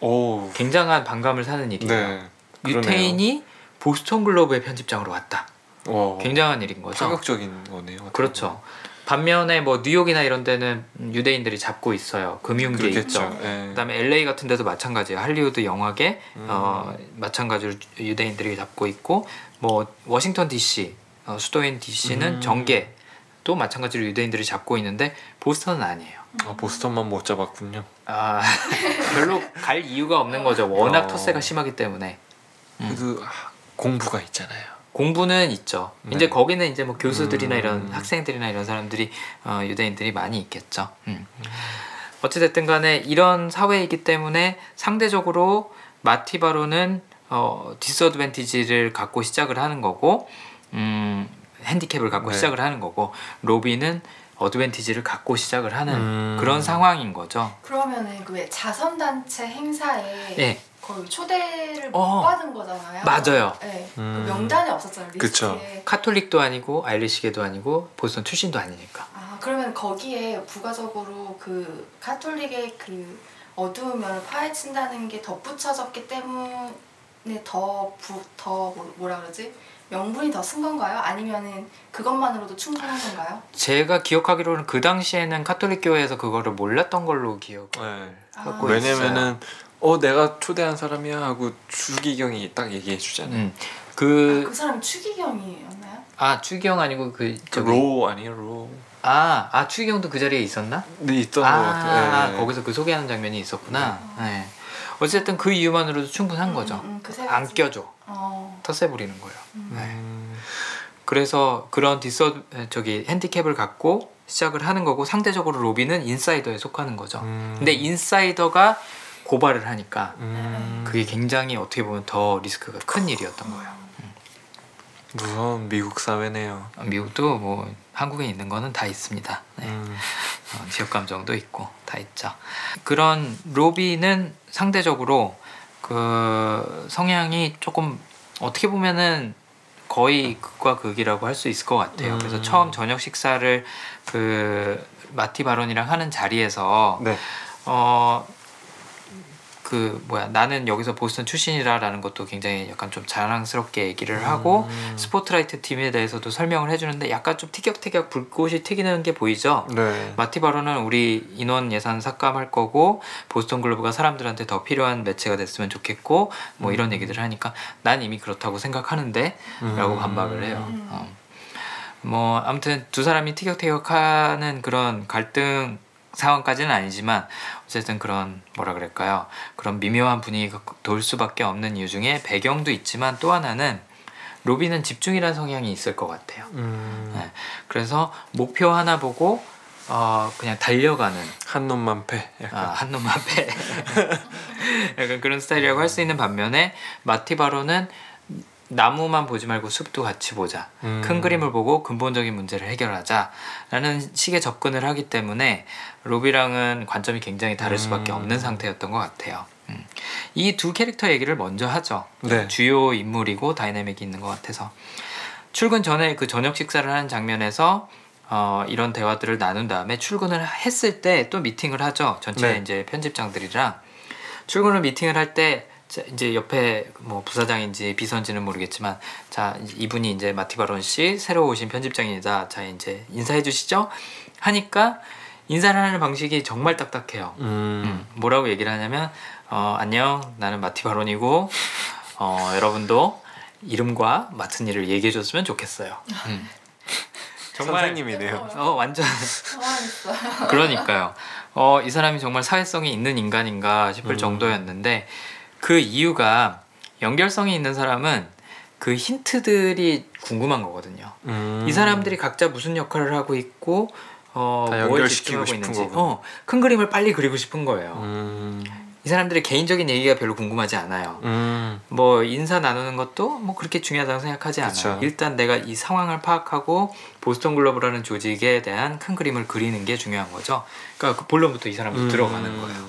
S2: 오.
S1: 굉장한 반감을 사는 일이에요.
S2: 네. 그러네요.
S1: 유태인이 보스턴 글로브의 편집장으로 왔다.
S2: 와.
S1: 굉장한 일인 거죠.
S2: 파격적인 거네요.
S1: 그렇죠. 반면에 뭐 뉴욕이나 이런 데는 유대인들이 잡고 있어요. 금융계
S2: 그렇겠죠.
S1: 있죠.
S2: 예.
S1: 그다음에 LA 같은 데도 마찬가지예요. 할리우드 영화계
S2: 음.
S1: 어, 마찬가지로 유대인들이 잡고 있고 뭐 워싱턴 D.C. 어, 수도인 D.C.는
S2: 음.
S1: 정계 또 마찬가지로 유대인들이 잡고 있는데 보스턴은 아니에요.
S2: 아, 보스턴만 못 잡았군요.
S1: 아 별로 갈 이유가 없는 거죠. 워낙
S2: 어.
S1: 터세가 심하기 때문에 음.
S2: 아, 공부가 있잖아요.
S1: 공부는 있죠.
S2: 네.
S1: 이제 거기는 이제 뭐 교수들이나
S2: 음.
S1: 이런 학생들이나 이런 사람들이 어, 유대인들이 많이 있겠죠. 음. 어찌됐든 간에 이런 사회이기 때문에 상대적으로 마티바로는 어, 디스어드밴티지를 갖고 시작을 하는 거고 음, 핸디캡을 갖고
S2: 네.
S1: 시작을 하는 거고 로비는 어드밴티지를 갖고 시작을 하는
S2: 음.
S1: 그런 상황인 거죠.
S3: 그러면은 그 왜 자선단체 행사에
S1: 예.
S3: 거의 초대를 못
S1: 어.
S3: 받은 거잖아요.
S1: 맞아요.
S3: 네.
S2: 음.
S3: 그 명단에 없었잖아요. 리스트에.
S1: 카톨릭도 아니고 Irish계도 아니고 보스턴 출신도 아니니까.
S3: 아 그러면 거기에 부가적으로 그 카톨릭의 그 어두운 면을 파헤친다는 게 덧붙여졌기 때문에 더부더 뭐라 그러지 명분이 더 쓴 건가요? 아니면은 그것만으로도 충분한 건가요?
S1: 제가 기억하기로는 그 당시에는 카톨릭 교회에서 그거를 몰랐던 걸로 기억을
S2: 네.
S1: 갖고
S3: 아.
S1: 있어요.
S2: 왜냐면은 어 내가 초대한 사람이야 하고 주기경이 딱 얘기해 주잖아요.
S1: 음,
S3: 아,
S1: 그,
S3: 그 사람이 추기경이었나요?
S1: 아, 추기경 아니고 그,
S2: 그
S1: 저기.
S2: 로 아니에요 로.
S1: 아, 아, 추기경도 그 자리에 있었나?
S2: 네 있던
S1: 아,
S2: 것 같아요. 네.
S1: 거기서 그 소개하는 장면이 있었구나. 네. 어쨌든 그 이유만으로도 충분한 거죠.
S3: 음, 음, 그세
S1: 안. 껴줘.
S3: 어.
S1: 텃세 부리는 거예요.
S3: 음.
S1: 네.
S2: 음,
S1: 그래서 그런 디서 저기 핸디캡을 갖고 시작을 하는 거고 상대적으로 로비는 인사이더에 속하는 거죠.
S2: 음.
S1: 근데 인사이더가 고발을 하니까
S2: 음.
S1: 그게 굉장히 어떻게 보면 더 리스크가 큰 일이었던 거예요.
S2: 무서운 미국 사회네요.
S1: 미국도 뭐 한국에 있는 거는 다 있습니다. 네.
S2: 음.
S1: 어, 지역 감정도 있고 다 있죠. 그런 로비는 상대적으로 그 성향이 조금 어떻게 보면은 거의 극과 극이라고 할 수 있을 것 같아요.
S2: 음.
S1: 그래서 처음 저녁 식사를 그 마티 바론이랑 하는 자리에서
S2: 네.
S1: 어. 그 뭐야 나는 여기서 보스턴 출신이라라는 것도 굉장히 약간 좀 자랑스럽게 얘기를 하고
S2: 음.
S1: 스포트라이트 팀에 대해서도 설명을 해주는데 약간 좀 티격태격 불꽃이 튀기는 게 보이죠.
S2: 네.
S1: 마티 바론은 우리 인원 예산 삭감할 거고 보스턴 글로브가 사람들한테 더 필요한 매체가 됐으면 좋겠고 뭐 이런 얘기들을 하니까 난 이미 그렇다고 생각하는데라고
S2: 음.
S1: 반박을 해요.
S3: 음.
S1: 어. 뭐 아무튼 두 사람이 티격태격하는 그런 갈등 상황까지는 아니지만 어쨌든 그런 뭐라 그럴까요? 그런 미묘한 분위기가 돌 수밖에 없는 이유 중에 배경도 있지만 또 하나는 로비는 집중이라는 성향이 있을 것 같아요.
S2: 음.
S1: 네. 그래서 목표 하나 보고 어 그냥 달려가는
S2: 한 놈만 패. 약간.
S1: 아, 한 놈만 패 약간 그런 스타일이라고 할 수 있는 반면에 마티바로는 나무만 보지 말고 숲도 같이 보자
S2: 음.
S1: 큰 그림을 보고 근본적인 문제를 해결하자라는 식의 접근을 하기 때문에 로비랑은 관점이 굉장히 다를 수밖에
S2: 음.
S1: 없는 상태였던 것 같아요. 음. 이두 캐릭터 얘기를 먼저 하죠.
S2: 네.
S1: 주요 인물이고 다이내믹이 있는 것 같아서 출근 전에 그 저녁 식사를 하는 장면에서 어, 이런 대화들을 나눈 다음에 출근을 했을 때 또 미팅을 하죠. 전체
S2: 네.
S1: 이제 편집장들이랑 출근을 미팅을 할 때 이제 옆에 뭐 부사장인지 비서인지는 모르겠지만 자 이분이 이제 마티바론 씨 새로 오신 편집장입니다. 자 이제 인사해 주시죠. 하니까 인사를 하는 방식이 정말 딱딱해요.
S2: 음.
S1: 음, 뭐라고 얘기를 하냐면 어, 안녕 나는 마티 바론이고 어, 여러분도 이름과 맡은 일을 얘기해 줬으면 좋겠어요. 음.
S2: 선생님이네요.
S1: 어 완전. 그러니까요. 어, 이 사람이 정말 사회성이 있는 인간인가 싶을
S2: 음.
S1: 정도였는데 그 이유가 연결성이 있는 사람은 그 힌트들이 궁금한 거거든요.
S2: 음.
S1: 이 사람들이 각자 무슨 역할을 하고 있고 어,
S2: 다
S1: 뭐에 집중하고 있는지. 어, 큰 그림을 빨리 그리고 싶은 거예요.
S2: 음.
S1: 이 사람들의 개인적인 얘기가 별로 궁금하지 않아요.
S2: 음.
S1: 뭐 인사 나누는 것도 뭐 그렇게 중요하다고 생각하지 않아요. 일단 내가 이 상황을 파악하고 보스턴 글로브라는 조직에 대한 큰 그림을 그리는 게 중요한 거죠. 그러니까 그 본론부터 이 사람도
S2: 음.
S1: 들어가는 거예요.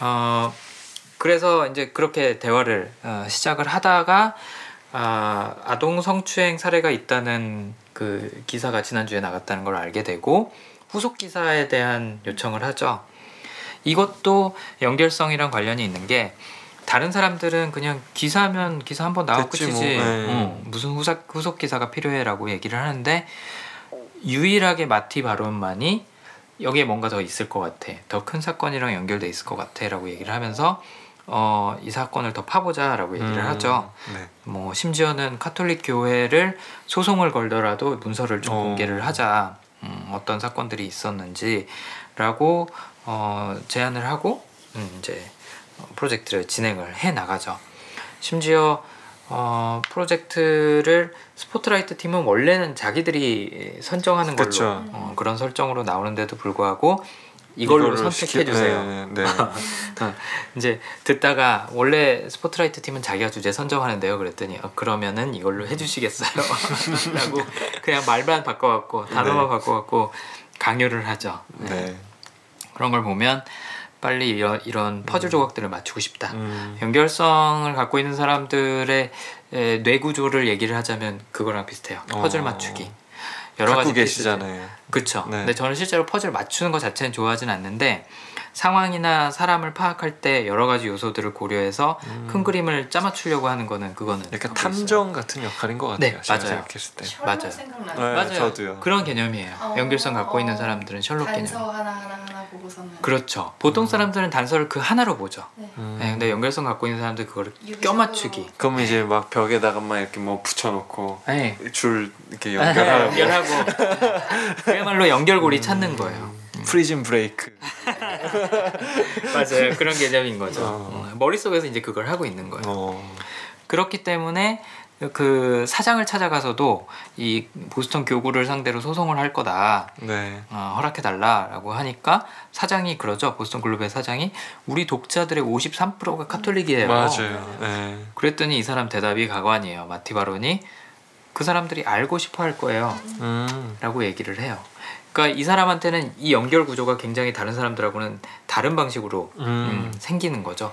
S1: 어, 그래서 이제 그렇게 대화를 어, 시작을 하다가 아, 아동 성추행 사례가 있다는 그 기사가 지난주에 나갔다는 걸 알게 되고 후속 기사에 대한 요청을 하죠. 이것도 연결성이랑 관련이 있는 게 다른 사람들은 그냥 기사면 기사 한번 나와
S2: 됐지
S1: 끝이지
S2: 뭐, 네.
S1: 어, 무슨 후속, 후속 기사가 필요해라고 얘기를 하는데 유일하게 마티 바론만이 여기에 뭔가 더 있을 것 같아 더 큰 사건이랑 연결돼 있을 것 같아라고 얘기를 하면서 어, 이 사건을 더 파보자라고 얘기를
S2: 음.
S1: 하죠.
S2: 네.
S1: 뭐 심지어는 카톨릭 교회를 소송을 걸더라도 문서를 좀
S2: 어.
S1: 공개를 하자. 음, 어떤 사건들이 있었는지라고 어, 제안을 하고 음, 이제 어, 프로젝트를 진행을 해 나가죠. 심지어 어, 프로젝트를 스포트라이트 팀은 원래는 자기들이 선정하는 걸로
S2: 그쵸.
S1: 어, 그런 설정으로 나오는데도 불구하고 이걸로 선택해 주세요.
S2: 네. 네.
S1: 어, 이제 듣다가 원래 스포트라이트 팀은 자기가 주제 선정하는데요. 그랬더니 어, 그러면은 이걸로 해주시겠어요? 라고 그냥 말만 바꿔갖고 단어만
S2: 네.
S1: 바꿔갖고 강요를 하죠.
S2: 네.
S1: 그런 걸 보면 빨리 이런, 이런 퍼즐 조각들을 맞추고 싶다.
S2: 음.
S1: 연결성을 갖고 있는 사람들의 에, 뇌 구조를 얘기를 하자면 그거랑 비슷해요. 퍼즐
S2: 어.
S1: 맞추기. 여러 가지.
S2: 계시잖아요.
S1: 그쵸.
S2: 네.
S1: 근데 저는 실제로 퍼즐 맞추는 것 자체는 좋아하진 않는데 상황이나 사람을 파악할 때 여러 가지 요소들을 고려해서 큰 그림을 짜맞추려고 하는 거는 그거는
S2: 음. 약간
S1: 있어요.
S2: 탐정 같은 역할인 것 같아요.
S1: 네, 맞아요.
S2: 생각했을 때.
S3: 셜록
S1: 맞아요.
S3: 생각나요.
S2: 네,
S1: 맞아요.
S2: 저도요.
S1: 그런 개념이에요.
S3: 어,
S1: 연결성 갖고 있는
S3: 어,
S1: 사람들은 셜록 개념.
S3: 단서 하나 하나 하나 보고서는
S1: 그렇죠. 보통 사람들은 단서를 그 하나로 보죠.
S3: 네.
S2: 음.
S1: 네, 근데 연결성 갖고 있는 사람들 그거를 껴맞추기.
S2: 그럼 이제 막 벽에다가만 이렇게 뭐 붙여놓고
S1: 네.
S2: 줄 이렇게 연결하고
S1: 연결하고 그야말로 연결고리 찾는 거예요.
S2: 프리즌 브레이크.
S1: 맞아요. 그런 개념인 거죠.
S2: 어.
S1: 어, 머릿속에서 이제 그걸 하고 있는 거예요.
S2: 어.
S1: 그렇기 때문에 그 사장을 찾아가서도 이 보스턴 교구를 상대로 소송을 할 거다.
S2: 네.
S1: 어, 허락해 달라라고 하니까 사장이 그러죠. 보스턴 글로브의 사장이 우리 독자들의 53%가 카톨릭이에요.
S2: 맞아요. 네.
S1: 그랬더니 이 사람 대답이 가관이에요. 마티 바론이 그 사람들이 알고 싶어 할 거예요.
S2: 음.
S1: 라고 얘기를 해요. 그러니까 이 사람한테는 이 연결 구조가 굉장히 다른 사람들하고는 다른 방식으로
S2: 음.
S1: 음, 생기는 거죠.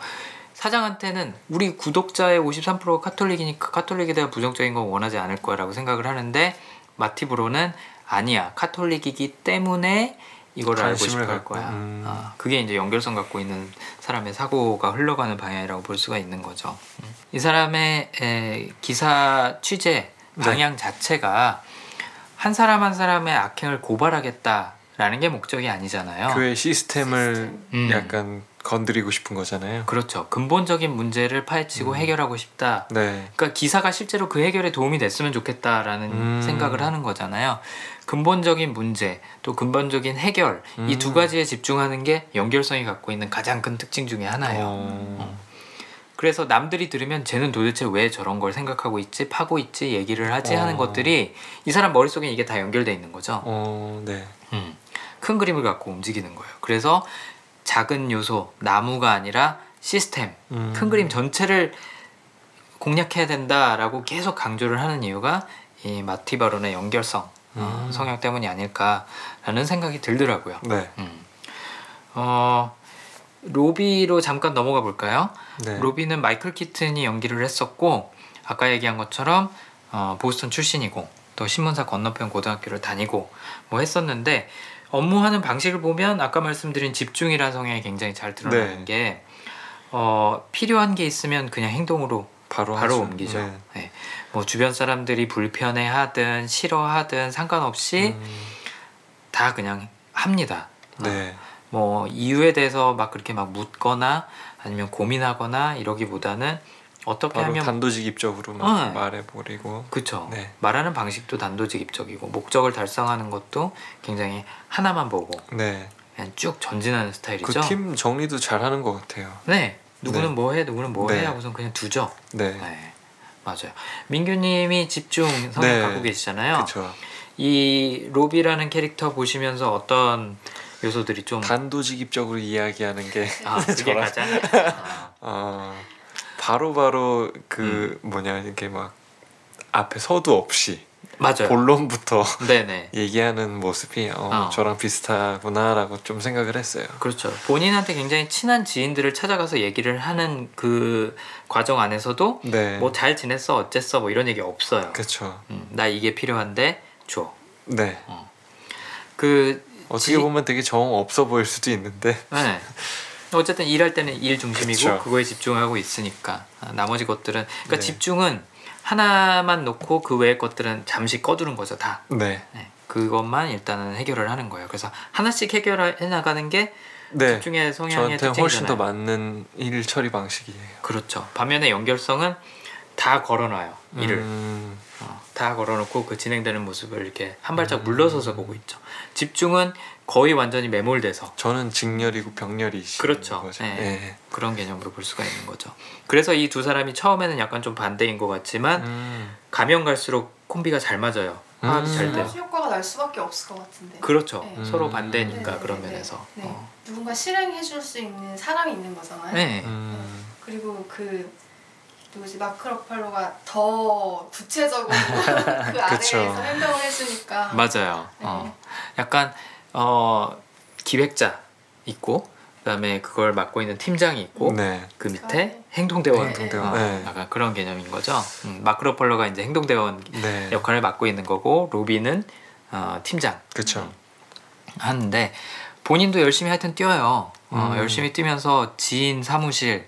S1: 사장한테는 우리 구독자의 53%가 카톨릭이니까 카톨릭에 대한 부정적인 건 원하지 않을 거라고 생각을 하는데 마티브로는 아니야 카톨릭이기 때문에 이걸 알고 싶어 할 거야.
S2: 음.
S1: 아, 그게 이제 연결성 갖고 있는 사람의 사고가 흘러가는 방향이라고 볼 수가 있는 거죠. 음. 이 사람의 에, 기사 취재
S2: 네.
S1: 방향 자체가 한 사람 한 사람의 악행을 고발하겠다라는 게 목적이 아니잖아요.
S2: 교회 시스템을
S1: 음.
S2: 약간 건드리고 싶은 거잖아요.
S1: 그렇죠. 근본적인 문제를 파헤치고
S2: 음.
S1: 해결하고 싶다.
S2: 네.
S1: 그러니까 기사가 실제로 그 해결에 도움이 됐으면 좋겠다라는
S2: 음.
S1: 생각을 하는 거잖아요. 근본적인 문제 또 근본적인 해결 이두
S2: 음.
S1: 가지에 집중하는 게 연결성이 갖고 있는 가장 큰 특징 중에 하나예요.
S2: 어.
S1: 그래서 남들이 들으면 쟤는 도대체 왜 저런 걸 생각하고 있지, 파고 있지, 얘기를 하지 하는
S2: 어.
S1: 것들이 이 사람 머릿속에 이게 다 연결돼 있는 거죠.
S2: 어, 네.
S1: 음. 큰 그림을 갖고 움직이는 거예요. 그래서 작은 요소, 나무가 아니라 시스템,
S2: 음.
S1: 큰 그림 전체를 공략해야 된다라고 계속 강조를 하는 이유가 이 마티 바론의 연결성 어,
S2: 음.
S1: 성향 때문이 아닐까라는 생각이 들더라고요.
S2: 네.
S1: 음. 어, 로비로 잠깐 넘어가 볼까요?
S2: 네.
S1: 로비는 마이클 키튼이 연기를 했었고 아까 얘기한 것처럼 어, 보스턴 출신이고 또 신문사 건너편 고등학교를 다니고 뭐 했었는데 업무하는 방식을 보면 아까 말씀드린 집중이라는 성향이 굉장히 잘 드러나는
S2: 네.
S1: 게 어, 필요한 게 있으면 그냥 행동으로
S2: 바로
S1: 바로. 옮기죠.
S2: 네.
S1: 네. 뭐 주변 사람들이 불편해하든 싫어하든 상관없이
S2: 음.
S1: 다 그냥 합니다.
S2: 네.
S1: 뭐 이유에 대해서 막 그렇게 막 묻거나 아니면 고민하거나 이러기보다는 어떻게
S2: 바로
S1: 하면
S2: 단도직입적으로 막
S1: 어.
S2: 말해버리고.
S1: 그쵸
S2: 네.
S1: 말하는 방식도 단도직입적이고 목적을 달성하는 것도 굉장히 하나만 보고
S2: 네.
S1: 그냥 쭉 전진하는 스타일이죠.
S2: 그 팀 정리도 잘하는 것 같아요.
S1: 네 누구는
S2: 네.
S1: 뭐해 누구는 뭐해
S2: 네.
S1: 하고선 그냥 두죠.
S2: 네.
S1: 네 맞아요. 민규님이 집중 성향
S2: 네.
S1: 갖고 계시잖아요.
S2: 그렇죠.
S1: 이 로비라는 캐릭터 보시면서 어떤 요소들이 좀
S2: 단도직입적으로 이야기하는 게
S1: 아, 그게
S2: 저랑-
S1: 가장 아,
S2: 어, 바로바로 그
S1: 음.
S2: 뭐냐 이렇게 막 앞에 서두 없이
S1: 맞아요.
S2: 본론부터. 얘기하는 모습이 어,
S1: 어.
S2: 저랑 비슷하구나라고 좀 생각을 했어요.
S1: 그렇죠. 본인한테 굉장히 친한 지인들을 찾아가서 얘기를 하는 그 과정 안에서도
S2: 네.
S1: 뭐잘 지냈어, 어쨌어, 뭐 이런 얘기 없어요.
S2: 그렇죠.
S1: 음, 나 이게 필요한데 줘.
S2: 네.
S1: 그
S2: 어떻게
S1: 지-
S2: 보면 되게 정 없어 보일 수도 있는데.
S1: 네. 어쨌든 일할 때는 일 중심이고
S2: 그쵸.
S1: 그거에 집중하고 있으니까 아, 나머지 것들은 그러니까
S2: 네.
S1: 집중은 하나만 놓고 그 외의 것들은 잠시 꺼두는 거죠 다.
S2: 네.
S1: 네. 그것만 일단은 해결을 하는 거예요. 그래서 하나씩 해결해 나가는 게
S2: 네.
S1: 집중의 성향의
S2: 저한테 훨씬 더
S1: 특징이잖아요.
S2: 맞는 일 처리 방식이에요.
S1: 그렇죠. 반면에 연결성은 다 걸어놔요. 일을
S2: 음,
S1: 어, 다 걸어놓고 그 진행되는 모습을 이렇게 한 발짝
S2: 음.
S1: 물러서서 보고 있죠. 집중은 거의 완전히 매몰돼서
S2: 저는 직렬이고 병렬이시
S1: 그렇죠.
S2: 거죠.
S1: 네.
S2: 네.
S1: 그런 개념으로 볼 수가 있는 거죠. 그래서 이 두 사람이 처음에는 약간 좀 반대인 것 같지만
S2: 음,
S1: 가면 갈수록 콤비가 잘 맞아요. 화합이
S2: 음.
S1: 잘 돼요.
S3: 시너지 효과가 날 수밖에 없을 것 같은데.
S1: 그렇죠.
S3: 네.
S1: 서로
S2: 음.
S1: 반대니까
S3: 네,
S1: 그런
S3: 네, 네,
S1: 면에서.
S3: 네.
S1: 어.
S3: 누군가 실행해 줄 수 있는 사람이 있는 거잖아요.
S1: 네.
S2: 음,
S3: 그리고 그 누구지 마크 러팔로가 더 구체적으로 그
S2: 그쵸.
S3: 아래에서 행동을 해주니까
S1: 맞아요.
S3: 네.
S1: 어. 약간 어, 기획자 있고 그다음에 그걸 맡고 있는 팀장이 있고
S2: 네.
S1: 그 밑에 행동대원,
S2: 행동대원.
S1: 어,
S2: 네.
S1: 약간 그런 개념인 거죠. 음, 마크로폴러가 이제 행동대원
S2: 네.
S1: 역할을 맡고 있는 거고 로비는 어, 팀장
S2: 그렇죠.
S1: 하는데 본인도 열심히 하여튼 뛰어요. 어,
S2: 음.
S1: 열심히 뛰면서 지인 사무실,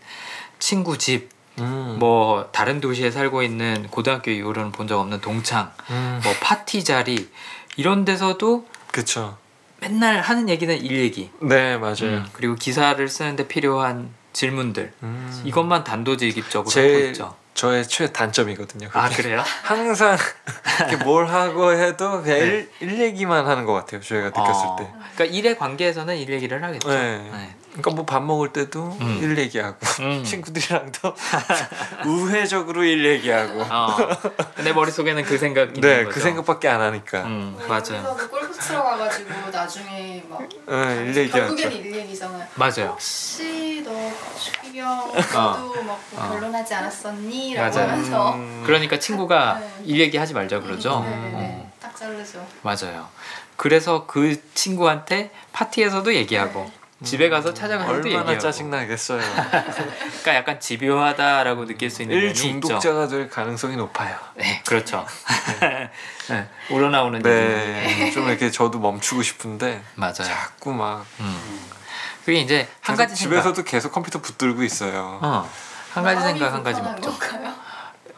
S1: 친구 집,
S2: 음.
S1: 뭐 다른 도시에 살고 있는 고등학교 이후로는 본 적 없는 동창,
S2: 음.
S1: 뭐 파티 자리 이런 데서도
S2: 그쵸.
S1: 맨날 하는 얘기는 일 얘기.
S2: 네 맞아요.
S1: 음, 그리고 기사를 쓰는데 필요한 질문들
S2: 음.
S1: 이것만 단도직입적으로 하고
S2: 제
S1: 있죠.
S2: 저의 최 단점이거든요. 그게.
S1: 아 그래요?
S2: 항상 이렇게 뭘 하고 해도 그냥 일, 일 얘기만 하는 것 같아요. 저희가 느꼈을
S1: 어,
S2: 때.
S1: 그러니까 일의 관계에서는 일 얘기를 하겠죠.
S2: 네.
S1: 네.
S2: 그러니까 뭐 밥 먹을 때도
S1: 음.
S2: 일 얘기하고
S1: 음.
S2: 친구들이랑도 우회적으로 일 얘기하고
S1: 어. 내 머릿속에는 그 생각이
S2: 네
S1: 거죠.
S2: 그 생각밖에 안 하니까
S1: 음,
S3: 네,
S1: 맞아요.
S3: 여기서도 골프 치러 가가지고 나중에 막
S2: 네, 일 얘기하죠
S3: 결국에는 일 얘기잖아요.
S1: 맞아요.
S3: 혹시 너 추기경 너도 막뭐
S1: 어.
S3: 결혼하지 않았었니? 라고
S1: 맞아요.
S3: 하면서
S2: 음,
S1: 그러니까 친구가
S3: 네.
S1: 일 얘기하지 말자 그러죠.
S3: 네네네
S1: 어,
S3: 딱 자르죠.
S1: 맞아요. 그래서 그 친구한테 파티에서도 얘기하고 집에 가서 찾아가서도
S2: 얼마나
S1: 얘기하고.
S2: 짜증나겠어요
S1: 그러니까 약간 집요하다라고 느낄 수 있는
S2: 일. 중독자가 될 가능성이 높아요
S1: 네, 그렇죠. 네, 우러나오는 얘기.
S2: 네, 좀 이렇게 저도 멈추고 싶은데
S1: 맞아요.
S2: 자꾸 막
S1: 음. 그게 이제 한 가지 생각.
S2: 집에서도 계속 컴퓨터 붙들고 있어요.
S1: 어, 한 가지 생각 한 가지.
S3: 건가요?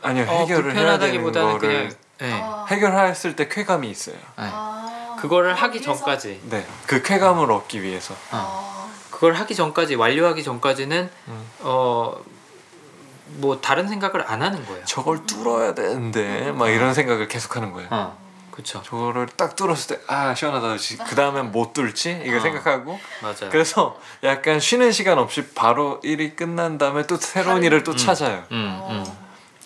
S2: 아니요
S1: 어,
S2: 해결을 해야 되는
S1: 불편하다기보다는
S2: 거를
S1: 그냥 네.
S3: 아,
S2: 해결했을 때 쾌감이 있어요.
S1: 네.
S3: 아,
S1: 그거를
S3: 그걸
S1: 하기
S3: 위해서?
S1: 전까지
S2: 네, 그 쾌감을 얻기 위해서.
S3: 아,
S1: 그걸 하기 전까지 완료하기 전까지는
S2: 음.
S1: 어뭐 다른 생각을 안 하는 거예요.
S2: 저걸 뚫어야 되는데 막 이런 생각을 계속하는 거예요.
S1: 어, 그렇죠.
S2: 저거를 딱 뚫었을 때 아 시원하다. 그 다음엔 못 뚫지 이거
S1: 어.
S2: 생각하고
S1: 맞아요.
S2: 그래서 약간 쉬는 시간 없이 바로 일이 끝난 다음에 또 새로운
S3: 다른-
S2: 일을 또
S1: 음.
S2: 찾아요.
S1: 음, 음,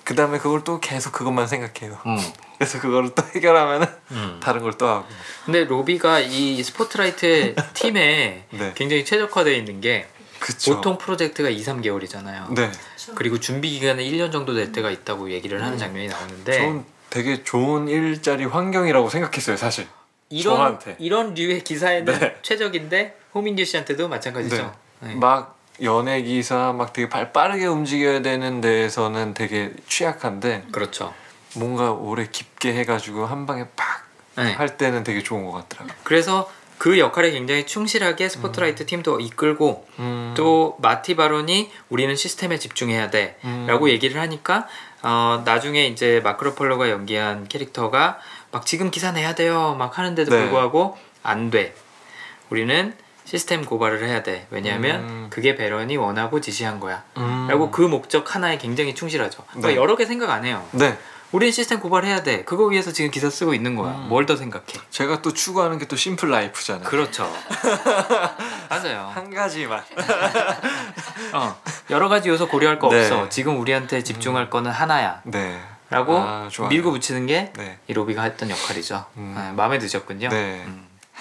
S2: 그 다음에 그걸 또 계속 그것만 생각해요.
S1: 음,
S2: 그래서 그거를 또 해결하면은
S1: 음.
S2: 다른 걸 또 하고.
S1: 근데 로비가 이 스포트라이트 팀에
S2: 네,
S1: 굉장히 최적화되어 있는 게
S2: 그쵸.
S1: 보통 프로젝트가 2, 3개월이잖아요.
S2: 네,
S1: 그리고 준비 기간은 1년 정도 될 때가 있다고 얘기를 하는 장면이 나오는데
S2: 저는 되게 좋은 일자리 환경이라고 생각했어요, 사실.
S1: 이런
S2: 저한테.
S1: 이런 류의 기사에는
S2: 네.
S1: 최적인데 호민규 씨한테도 마찬가지죠. 네.
S2: 막 연예 기사 막 되게 발 빠르게 움직여야 되는 데에서는 되게 취약한데
S1: 그렇죠.
S2: 뭔가 오래 깊게 해가지고 한 방에 팍할
S1: 네.
S2: 때는 되게 좋은 것 같더라고요.
S1: 그래서 그 역할에 굉장히 충실하게 스포트라이트 팀도 이끌고
S2: 음.
S1: 또 마티 바론이 우리는 시스템에 집중해야 돼라고
S2: 음.
S1: 얘기를 하니까 어, 나중에 이제 마크로폴로가 연기한 캐릭터가 막 지금 기사 내야 돼요 막 하는데도
S2: 네.
S1: 불구하고 안 돼. 우리는 시스템 고발을 해야 돼. 왜냐하면
S2: 음.
S1: 그게 베런이 원하고 지시한 거야.
S2: 음.
S1: 라고 그 목적 하나에 굉장히 충실하죠. 그러니까
S2: 네.
S1: 여러 개 생각 안 해요.
S2: 네,
S1: 우리는 시스템 고발해야 돼. 그거 위해서 지금 기사 쓰고 있는 거야.
S2: 음.
S1: 뭘더 생각해?
S2: 제가 또 추구하는 게 또 심플 라이프잖아요.
S1: 그렇죠. 맞아요.
S2: 한 가지만.
S1: 어, 여러 가지 요소 고려할 거
S2: 네.
S1: 없어. 지금 우리한테 집중할 거는 하나야.
S2: 네.
S1: 라고
S2: 아.
S1: 밀고 붙이는 게이
S2: 네.
S1: 로비가 했던 역할이죠.
S2: 음.
S1: 네, 마음에 드셨군요.
S2: 네.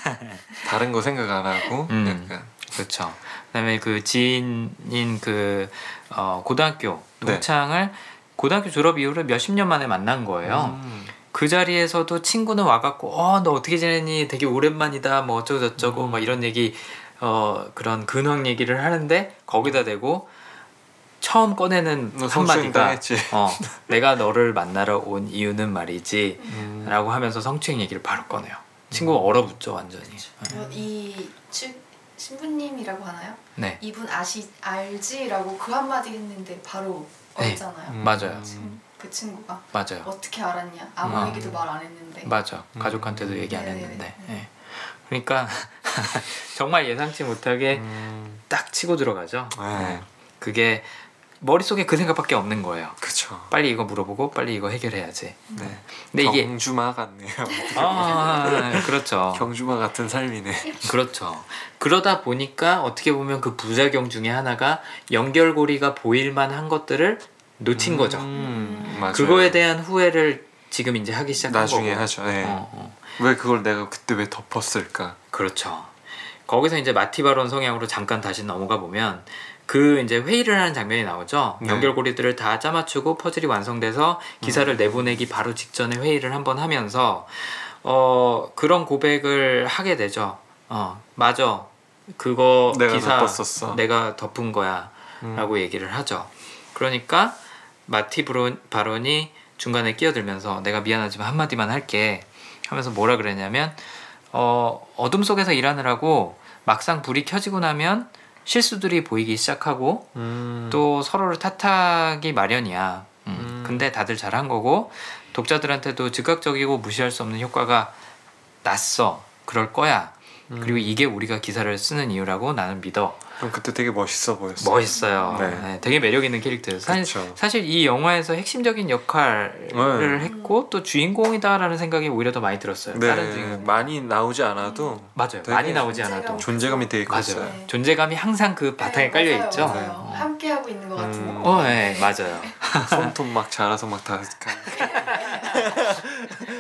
S1: 음,
S2: 다른 거 생각 안 하고
S1: 음.
S2: 약간
S1: 그렇죠. 그다음에 그 지인인 그 어, 고등학교
S2: 네.
S1: 동창을 고등학교 졸업 이후로 몇십 년 만에 만난 거예요.
S2: 음.
S1: 그 자리에서도 친구는 와갖고 어 너 어떻게 지내니 되게 오랜만이다 뭐 어쩌고 저쩌고
S2: 음.
S1: 막 이런 얘기 어 그런 근황 얘기를 하는데 거기다 대고 처음 꺼내는 한마디가. 어 내가 너를 만나러 온 이유는 말이지
S2: 음.
S1: 라고 하면서 성추행 얘기를 바로 꺼내요 친구가 얼어붙죠 완전히
S3: 어, 이 치, 신부님이라고 하나요?
S1: 네
S3: 이분 아시 알지라고 그 한마디 했는데 바로
S1: 네.
S3: 얼잖아요.
S2: 음.
S1: 맞아요.
S3: 음, 그 친구가
S1: 맞아요
S3: 어떻게 알았냐? 아무
S1: 음.
S3: 얘기도 말 안 했는데.
S1: 맞아
S2: 음.
S1: 가족한테도 얘기 안
S3: 네네네.
S1: 했는데 예. 그러니까 정말 예상치 못하게
S2: 음.
S1: 딱 치고 들어가죠
S2: 네.
S1: 그게 머릿속에 그 생각밖에 없는 거예요
S2: 그쵸.
S1: 빨리 이거 물어보고 빨리 이거 해결해야지.
S2: 네.
S1: 근데 이게
S2: 경주마 같네요.
S1: 아 그렇죠.
S2: 경주마 같은 삶이네.
S1: 그렇죠. 그러다 보니까 어떻게 보면 그 부작용 중에 하나가 연결고리가 보일 만 한 것들을 놓친 거죠.
S2: 음, 맞아요.
S1: 그거에 대한 후회를 지금 이제 하기 시작한
S2: 나중에
S1: 거고.
S2: 하죠. 네.
S1: 어, 어.
S2: 왜 그걸 내가 그때 왜 덮었을까?
S1: 그렇죠. 거기서 이제 마티바론 성향으로 잠깐 다시 넘어가 보면 그 이제 회의를 하는 장면이 나오죠.
S2: 네.
S1: 연결고리들을 다 짜맞추고 퍼즐이 완성돼서 기사를
S2: 음.
S1: 내보내기 바로 직전에 회의를 한번 하면서 어 그런 고백을 하게 되죠. 어 맞아. 그거
S2: 내가
S1: 기사
S2: 덮었었어.
S1: 내가 덮은 거야라고
S2: 음.
S1: 얘기를 하죠. 그러니까 마티 브론, 바론이 중간에 끼어들면서 내가 미안하지만 한마디만 할게 하면서 뭐라 그랬냐면 어, 어둠 속에서 일하느라고 막상 불이 켜지고 나면 실수들이 보이기 시작하고
S2: 음.
S1: 또 서로를 탓하기 마련이야. 음,
S2: 음.
S1: 근데 다들 잘한 거고 독자들한테도 즉각적이고 무시할 수 없는 효과가 났어. 그럴 거야.
S2: 음.
S1: 그리고 이게 우리가 기사를 쓰는 이유라고 나는 믿어.
S2: 그럼 그때 되게 멋있어 보였어.
S1: 멋있어요.
S2: 네.
S1: 네, 되게 매력 있는 캐릭터예요. 사실,
S2: 그쵸.
S1: 사실 이 영화에서 핵심적인 역할을
S2: 네.
S1: 했고 또 주인공이다라는 생각이 오히려 더 많이 들었어요. 다른
S2: 네,
S1: 주인공
S2: 많이 나오지 않아도
S1: 맞아요.
S2: 되게
S1: 많이 나오지. 않아도
S2: 존재감이 되게
S1: 맞아요.
S2: 컸어요.
S3: 네.
S1: 존재감이 항상 그 바탕에
S3: 네,
S1: 깔려
S3: 맞아요,
S1: 있죠.
S3: 맞아요. 함께 하고 있는 것 같은
S2: 음.
S1: 어, 네, 맞아요.
S2: 손톱 막 자라서 막 다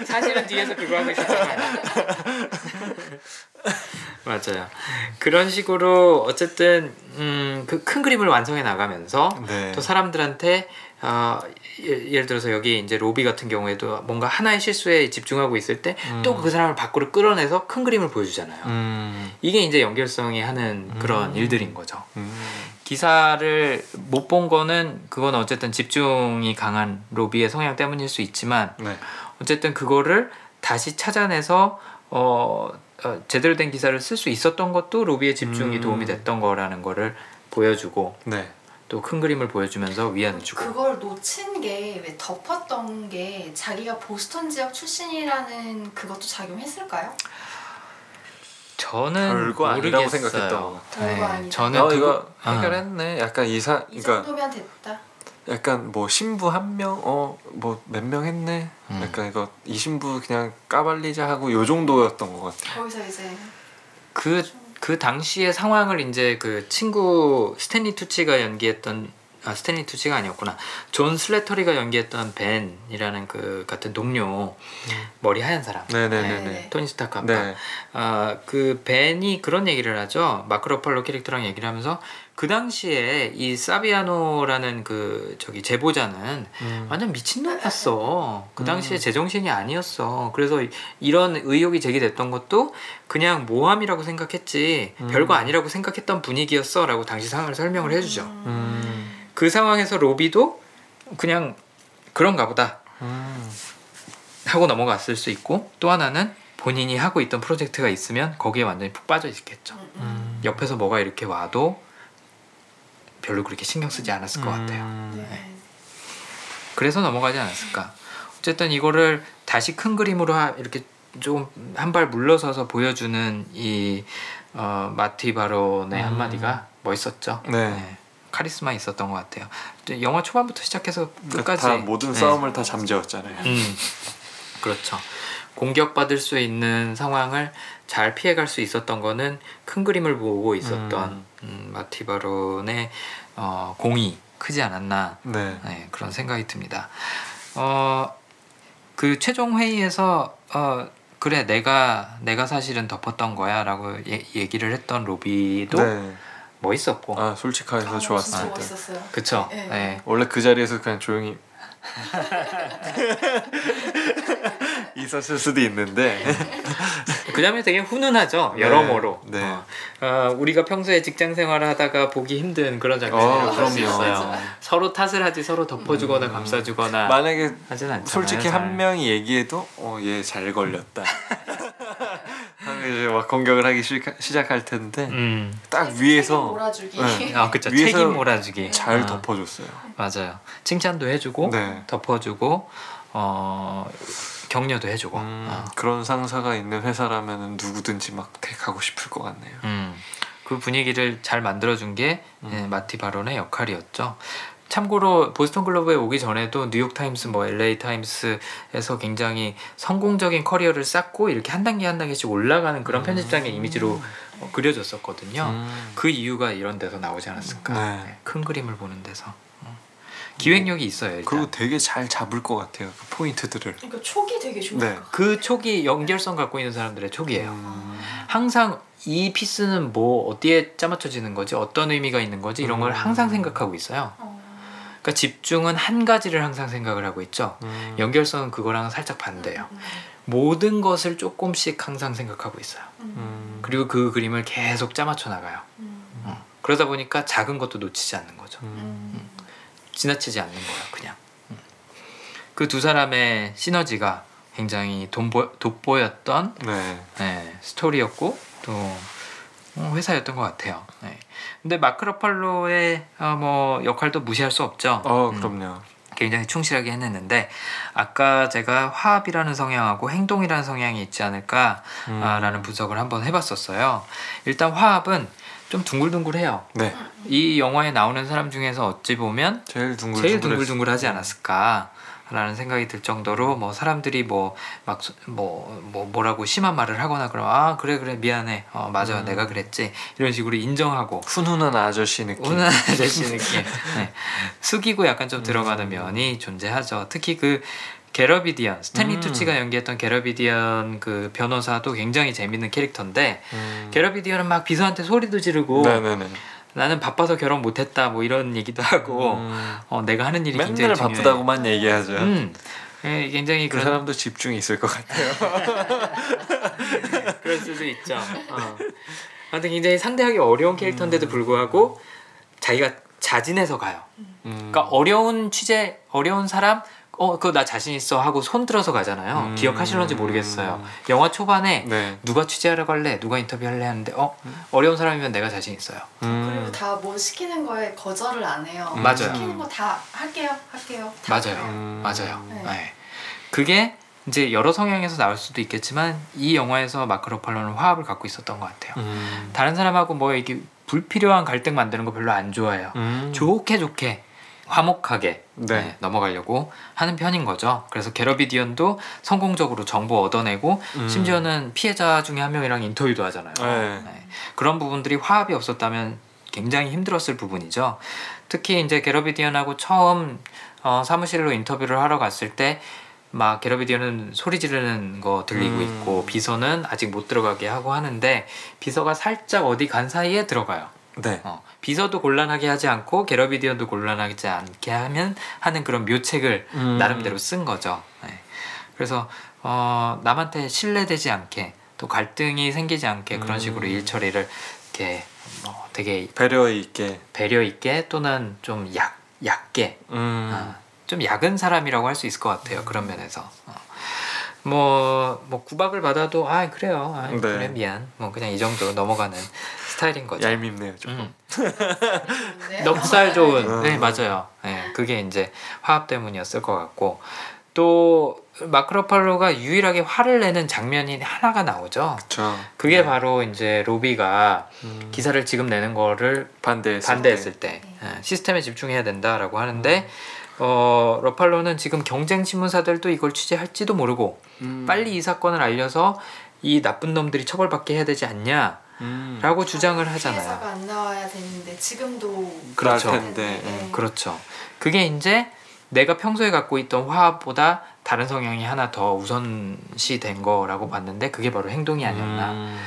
S1: 사실은 뒤에서 그거 하고 있었잖아요. 맞아요. 그런 식으로 어쨌든 음, 그 큰 그림을 완성해 나가면서
S2: 네.
S1: 또 사람들한테 어, 예- 예를 들어서 여기 이제 로비 같은 경우에도 뭔가 하나의 실수에 집중하고 있을 때 또그 사람을 밖으로 끌어내서 큰 그림을 보여주잖아요.
S2: 음.
S1: 이게 이제 연결성이 하는 그런
S2: 음.
S1: 일들인 거죠.
S2: 음.
S1: 기사를 못 본 거는 그건 어쨌든 집중이 강한 로비의 성향 때문일 수 있지만
S2: 네.
S1: 어쨌든 그거를 다시 찾아내서 어, 어, 제대로 된 기사를 쓸 수 있었던 것도 로비의 집중이
S2: 음.
S1: 도움이 됐던 거라는 거를 보여주고
S2: 네.
S1: 또큰 그림을 보여주면서 위안을 주고
S3: 그걸 놓친 게 왜 덮었던 게 자기가 보스턴 지역 출신이라는 그것도 작용했을까요?
S1: 저는
S2: 별거 아니라고
S1: 모르겠어요.
S2: 생각했던 것
S3: 같아요. 아니다.
S1: 저는
S2: 어
S1: 그거-
S2: 이거
S1: 어.
S2: 해결했네. 약간 이사
S3: 이
S2: 그러니까
S3: 정도면 됐다.
S2: 약간 뭐 신부 한 명 어 뭐 몇 명 했네.
S1: 음.
S2: 약간 이거 이 신부 그냥 까발리자 하고 요 정도였던 것 같아.
S3: 거기서 이제
S1: 그, 그 당시의 상황을 이제 그 친구 스탠리 투치가 연기했던 아 스탠리 투치가 아니었구나 존 슬래터리가 연기했던 벤이라는 그 같은 동료 머리 하얀 사람
S2: 네네네네.
S3: 네.
S1: 토니 스타크 아빠
S2: 네.
S1: 아, 그 벤이 그런 얘기를 하죠. 마크 러팔로 캐릭터랑 얘기를 하면서 그 당시에 이 사비아노라는 그 저기 제보자는
S2: 음.
S1: 완전 미친놈이었어. 그 당시에 제정신이 아니었어. 그래서 이- 이런 의혹이 제기됐던 것도 그냥 모함이라고 생각했지
S2: 음.
S1: 별거 아니라고 생각했던 분위기였어라고 당시 상황을 설명을 해주죠.
S2: 음.
S1: 그 상황에서 로비도 그냥 그런가 보다
S2: 음.
S1: 하고 넘어갔을 수 있고 또 하나는 본인이 하고 있던 프로젝트가 있으면 거기에 완전히 푹 빠져 있겠죠.
S3: 음, 음.
S2: 음.
S1: 옆에서 뭐가 이렇게 와도 별로 그렇게 신경 쓰지 않았을 것 같아요.
S2: 음.
S3: 네.
S1: 그래서 넘어가지 않았을까. 어쨌든 이거를 다시 큰 그림으로 하- 이렇게 좀 한 발 물러서서 보여주는 이 어, 마티 바론의
S2: 음.
S1: 한마디가 멋있었죠.
S2: 네.
S1: 카리스마 있었던 것 같아요. 또 영화 초반부터 시작해서 끝까지
S2: 다 모든
S1: 네.
S2: 싸움을 다 잠재웠잖아요.
S1: 음, 그렇죠. 공격받을 수 있는 상황을 잘 피해갈 수 있었던 거는 큰 그림을 보고 있었던
S2: 음.
S1: 음, 마티 바론의 어, 공이 크지 않았나
S2: 네.
S1: 네, 그런 생각이 듭니다. 어, 그 최종 회의에서 어, 그래 내가 내가 사실은 덮었던 거야라고 예, 얘기를 했던 로비도
S2: 네.
S1: 멋있었고,
S2: 아 솔직하게서
S3: 아,
S2: 좋았을
S3: 진짜
S2: 때.
S3: 멋있었어요.
S1: 그쵸?
S3: 네.
S1: 네.
S2: 원래 그 자리에서 그냥 조용히 있었을 수도 있는데
S1: 그 장면 되게 훈훈하죠 여러모로.
S2: 네.
S1: 어, 어, 우리가 평소에 직장 생활을 하다가 보기 힘든 그런 장면이라고
S2: 어,
S1: 볼수
S2: 그럼요.
S1: 있어요. 서로 탓을 하지 서로 덮어주거나 감싸주거나
S2: 만약에. 솔직히
S1: 잘.
S2: 한 명이 얘기해도 어얘 잘 걸렸다. 이제 막 공격을 하기 시작, 시작할 텐데
S1: 음,
S2: 딱
S3: 책임
S2: 위에서
S3: 몰아주기.
S2: 네.
S1: 아 그쵸
S2: 위에서
S1: 책임 몰아주기.
S2: 잘
S1: 어,
S2: 덮어줬어요.
S1: 맞아요. 칭찬도 해주고
S2: 네.
S1: 덮어주고 어, 격려도 해주고.
S2: 음,
S1: 어.
S2: 그런 상사가 있는 회사라면 누구든지 막 택하고 싶을 것 같네요.
S1: 음, 그 분위기를 잘 만들어준 게
S2: 음.
S1: 예, 마티 바론의 역할이었죠. 참고로 보스턴 글로브에 오기 전에도 뉴욕 타임스, 뭐 LA 타임스에서 굉장히 성공적인 커리어를 쌓고 이렇게 한 단계 한 단계씩 올라가는 그런 편집장의 이미지로 어, 그려졌었거든요.
S2: 음.
S1: 그 이유가 이런 데서 나오지 않았을까?
S2: 네.
S1: 네, 큰 그림을 보는 데서 어. 기획력이 있어요. 일단.
S2: 그리고 되게 잘 잡을 것 같아요. 그 포인트들을.
S3: 그러니까 촉이 되게 좋아요.
S2: 네.
S1: 그 촉이 연결성 갖고 있는 사람들의 촉이에요.
S2: 음.
S1: 항상 이 피스는 뭐 어디에 짜맞춰지는 거지 어떤 의미가 있는 거지 이런 걸
S2: 음.
S1: 항상 생각하고 있어요.
S3: 어.
S1: 그러니까 집중은 한 가지를 항상 생각을 하고 있죠.
S2: 음.
S1: 연결성은 그거랑 살짝 반대예요.
S3: 음,
S1: 모든 것을 조금씩 항상 생각하고 있어요.
S3: 음,
S2: 음.
S1: 그리고 그 그림을 계속 짜맞춰 나가요.
S3: 음,
S1: 어. 그러다 보니까 작은 것도 놓치지 않는 거죠.
S2: 음.
S3: 음.
S1: 지나치지 않는 거예요, 그냥. 그 두 사람의 시너지가 굉장히 돈보, 돋보 였던
S2: 네.
S1: 네, 스토리였고 또 어, 회사였던 것 같아요. 네. 근데 마크 러팔로의 어, 뭐 역할도 무시할 수 없죠.
S2: 어
S1: 음,
S2: 그럼요.
S1: 굉장히 충실하게 해냈는데 아까 제가 화합이라는 성향하고 행동이라는 성향이 있지 않을까라는 분석을 한번 해봤었어요. 일단 화합은 좀 둥글둥글해요.
S2: 네.
S1: 이 영화에 나오는 사람 중에서 어찌 보면
S2: 제일 둥글
S1: 제일 둥글둥글하지 않았을까 라는 생각이 들 정도로 뭐 사람들이 뭐 막 뭐 뭐 뭐 라고 심한 말을 하거나 그러면 아 그래 그래 미안해 어 맞아
S2: 음.
S1: 내가 그랬지 이런 식으로 인정하고
S2: 훈훈한 아저씨 느낌.
S1: 우는 아저씨 느낌 네. 숙이고 약간 좀 들어가는
S2: 음.
S1: 면이 존재하죠 특히 그 게러비디언 스탠리
S2: 음.
S1: 투치가 연기했던 게러비디언 그 변호사도 굉장히 재밌는 캐릭터인데
S2: 음.
S1: 게러비디언은 막 비서한테 소리도 지르고
S2: 네네네.
S1: 나는 바빠서 결혼 못했다 뭐 이런 얘기도 하고
S2: 음.
S1: 어, 내가 하는 일이 굉장히
S2: 맨날
S1: 중요해.
S2: 바쁘다고만 얘기하죠.
S1: 음, 예, 굉장히
S2: 그
S1: 그런
S2: 사람도 집중이 있을 것 같아요.
S1: 그럴 수도 있죠. 어. 아무튼 굉장히 상대하기 어려운 캐릭터인데도
S2: 음.
S1: 불구하고 자기가 자진해서 가요.
S2: 음.
S1: 그러니까 어려운 취재, 어려운 사람, 어, 그거 나 자신 있어 하고 손 들어서 가잖아요.
S2: 음.
S1: 기억하실런지 모르겠어요. 영화 초반에
S2: 네.
S1: 누가 취재하러 갈래, 누가 인터뷰할래 하는데 어 어려운 사람이면 내가 자신 있어요.
S2: 음.
S3: 그리고 다 뭐 시키는 거에 거절을 안 해요.
S2: 음.
S1: 맞아요.
S3: 시키는 거 다 할게요, 할게요. 다
S1: 맞아요.
S2: 음.
S1: 맞아요.
S3: 네.
S1: 네. 그게 이제 여러 성향에서 나올 수도 있겠지만 이 영화에서 마크 러팔로는 화합을 갖고 있었던 것 같아요.
S2: 음.
S1: 다른 사람하고 뭐 이게 불필요한 갈등 만드는 거 별로 안 좋아해요.
S2: 음.
S1: 좋게 좋게 화목하게
S2: 네.
S1: 네, 넘어가려고 하는 편인 거죠. 그래서 게러비디언도 성공적으로 정보 얻어내고
S2: 음.
S1: 심지어는 피해자 중에 한 명이랑 인터뷰도 하잖아요.
S2: 네.
S1: 네. 그런 부분들이 화합이 없었다면 굉장히 힘들었을 부분이죠. 특히 이제 게러비디언하고 처음 어, 사무실로 인터뷰를 하러 갔을 때 막 게러비디언은 소리 지르는 거 들리고
S2: 음.
S1: 있고 비서는 아직 못 들어가게 하고 하는데 비서가 살짝 어디 간 사이에 들어가요.
S2: 네.
S1: 어, 비서도 곤란하게 하지 않고 게러비디언도 곤란하지 않게 하면 하는 그런 묘책을
S2: 음.
S1: 나름대로 쓴 거죠. 네. 그래서 어, 남한테 신뢰되지 않게 또 갈등이 생기지 않게 그런
S2: 음.
S1: 식으로 일 처리를 이렇게 뭐 되게
S2: 배려 있게.
S1: 배려 있게 또는 좀 약, 얕게
S2: 음.
S1: 어, 좀 약은 사람이라고 할 수 있을 것 같아요. 그런 면에서. 어. 뭐, 뭐 구박을 받아도 아 그래요. 아,
S2: 네.
S1: 그래 미안. 뭐 그냥 이 정도 넘어가는 스타일인 거죠.
S2: 얄밉네요 조금.
S1: 음.
S3: 네.
S1: 넉살 좋은
S2: 음.
S1: 네 맞아요 네, 그게 이제 화합 때문이었을 것 같고 또 마크로팔로가 유일하게 화를 내는 장면이 하나가 나오죠
S2: 그렇죠.
S1: 그게 바로 이제 로비가
S2: 음.
S1: 기사를 지금 내는 거를
S2: 반대했을
S1: 반대했을
S2: 때.
S1: 때
S3: 네.
S1: 예, 시스템에 집중해야 된다라고 하는데 어, 러팔로는 지금 경쟁 신문사들도 이걸 취재할지도 모르고
S2: 음.
S1: 빨리 이 사건을 알려서 이 나쁜 놈들이 처벌받게 해야 되지 않냐라고
S2: 음.
S1: 주장을 하잖아요.
S3: 안 나와야 되는데 지금도
S1: 그렇죠.
S2: 텐데.
S3: 네.
S1: 그렇죠. 그게 이제 내가 평소에 갖고 있던 화합보다 다른 성향이 하나 더 우선시 된 거라고 봤는데 그게 바로 행동이 아니었나.
S2: 음.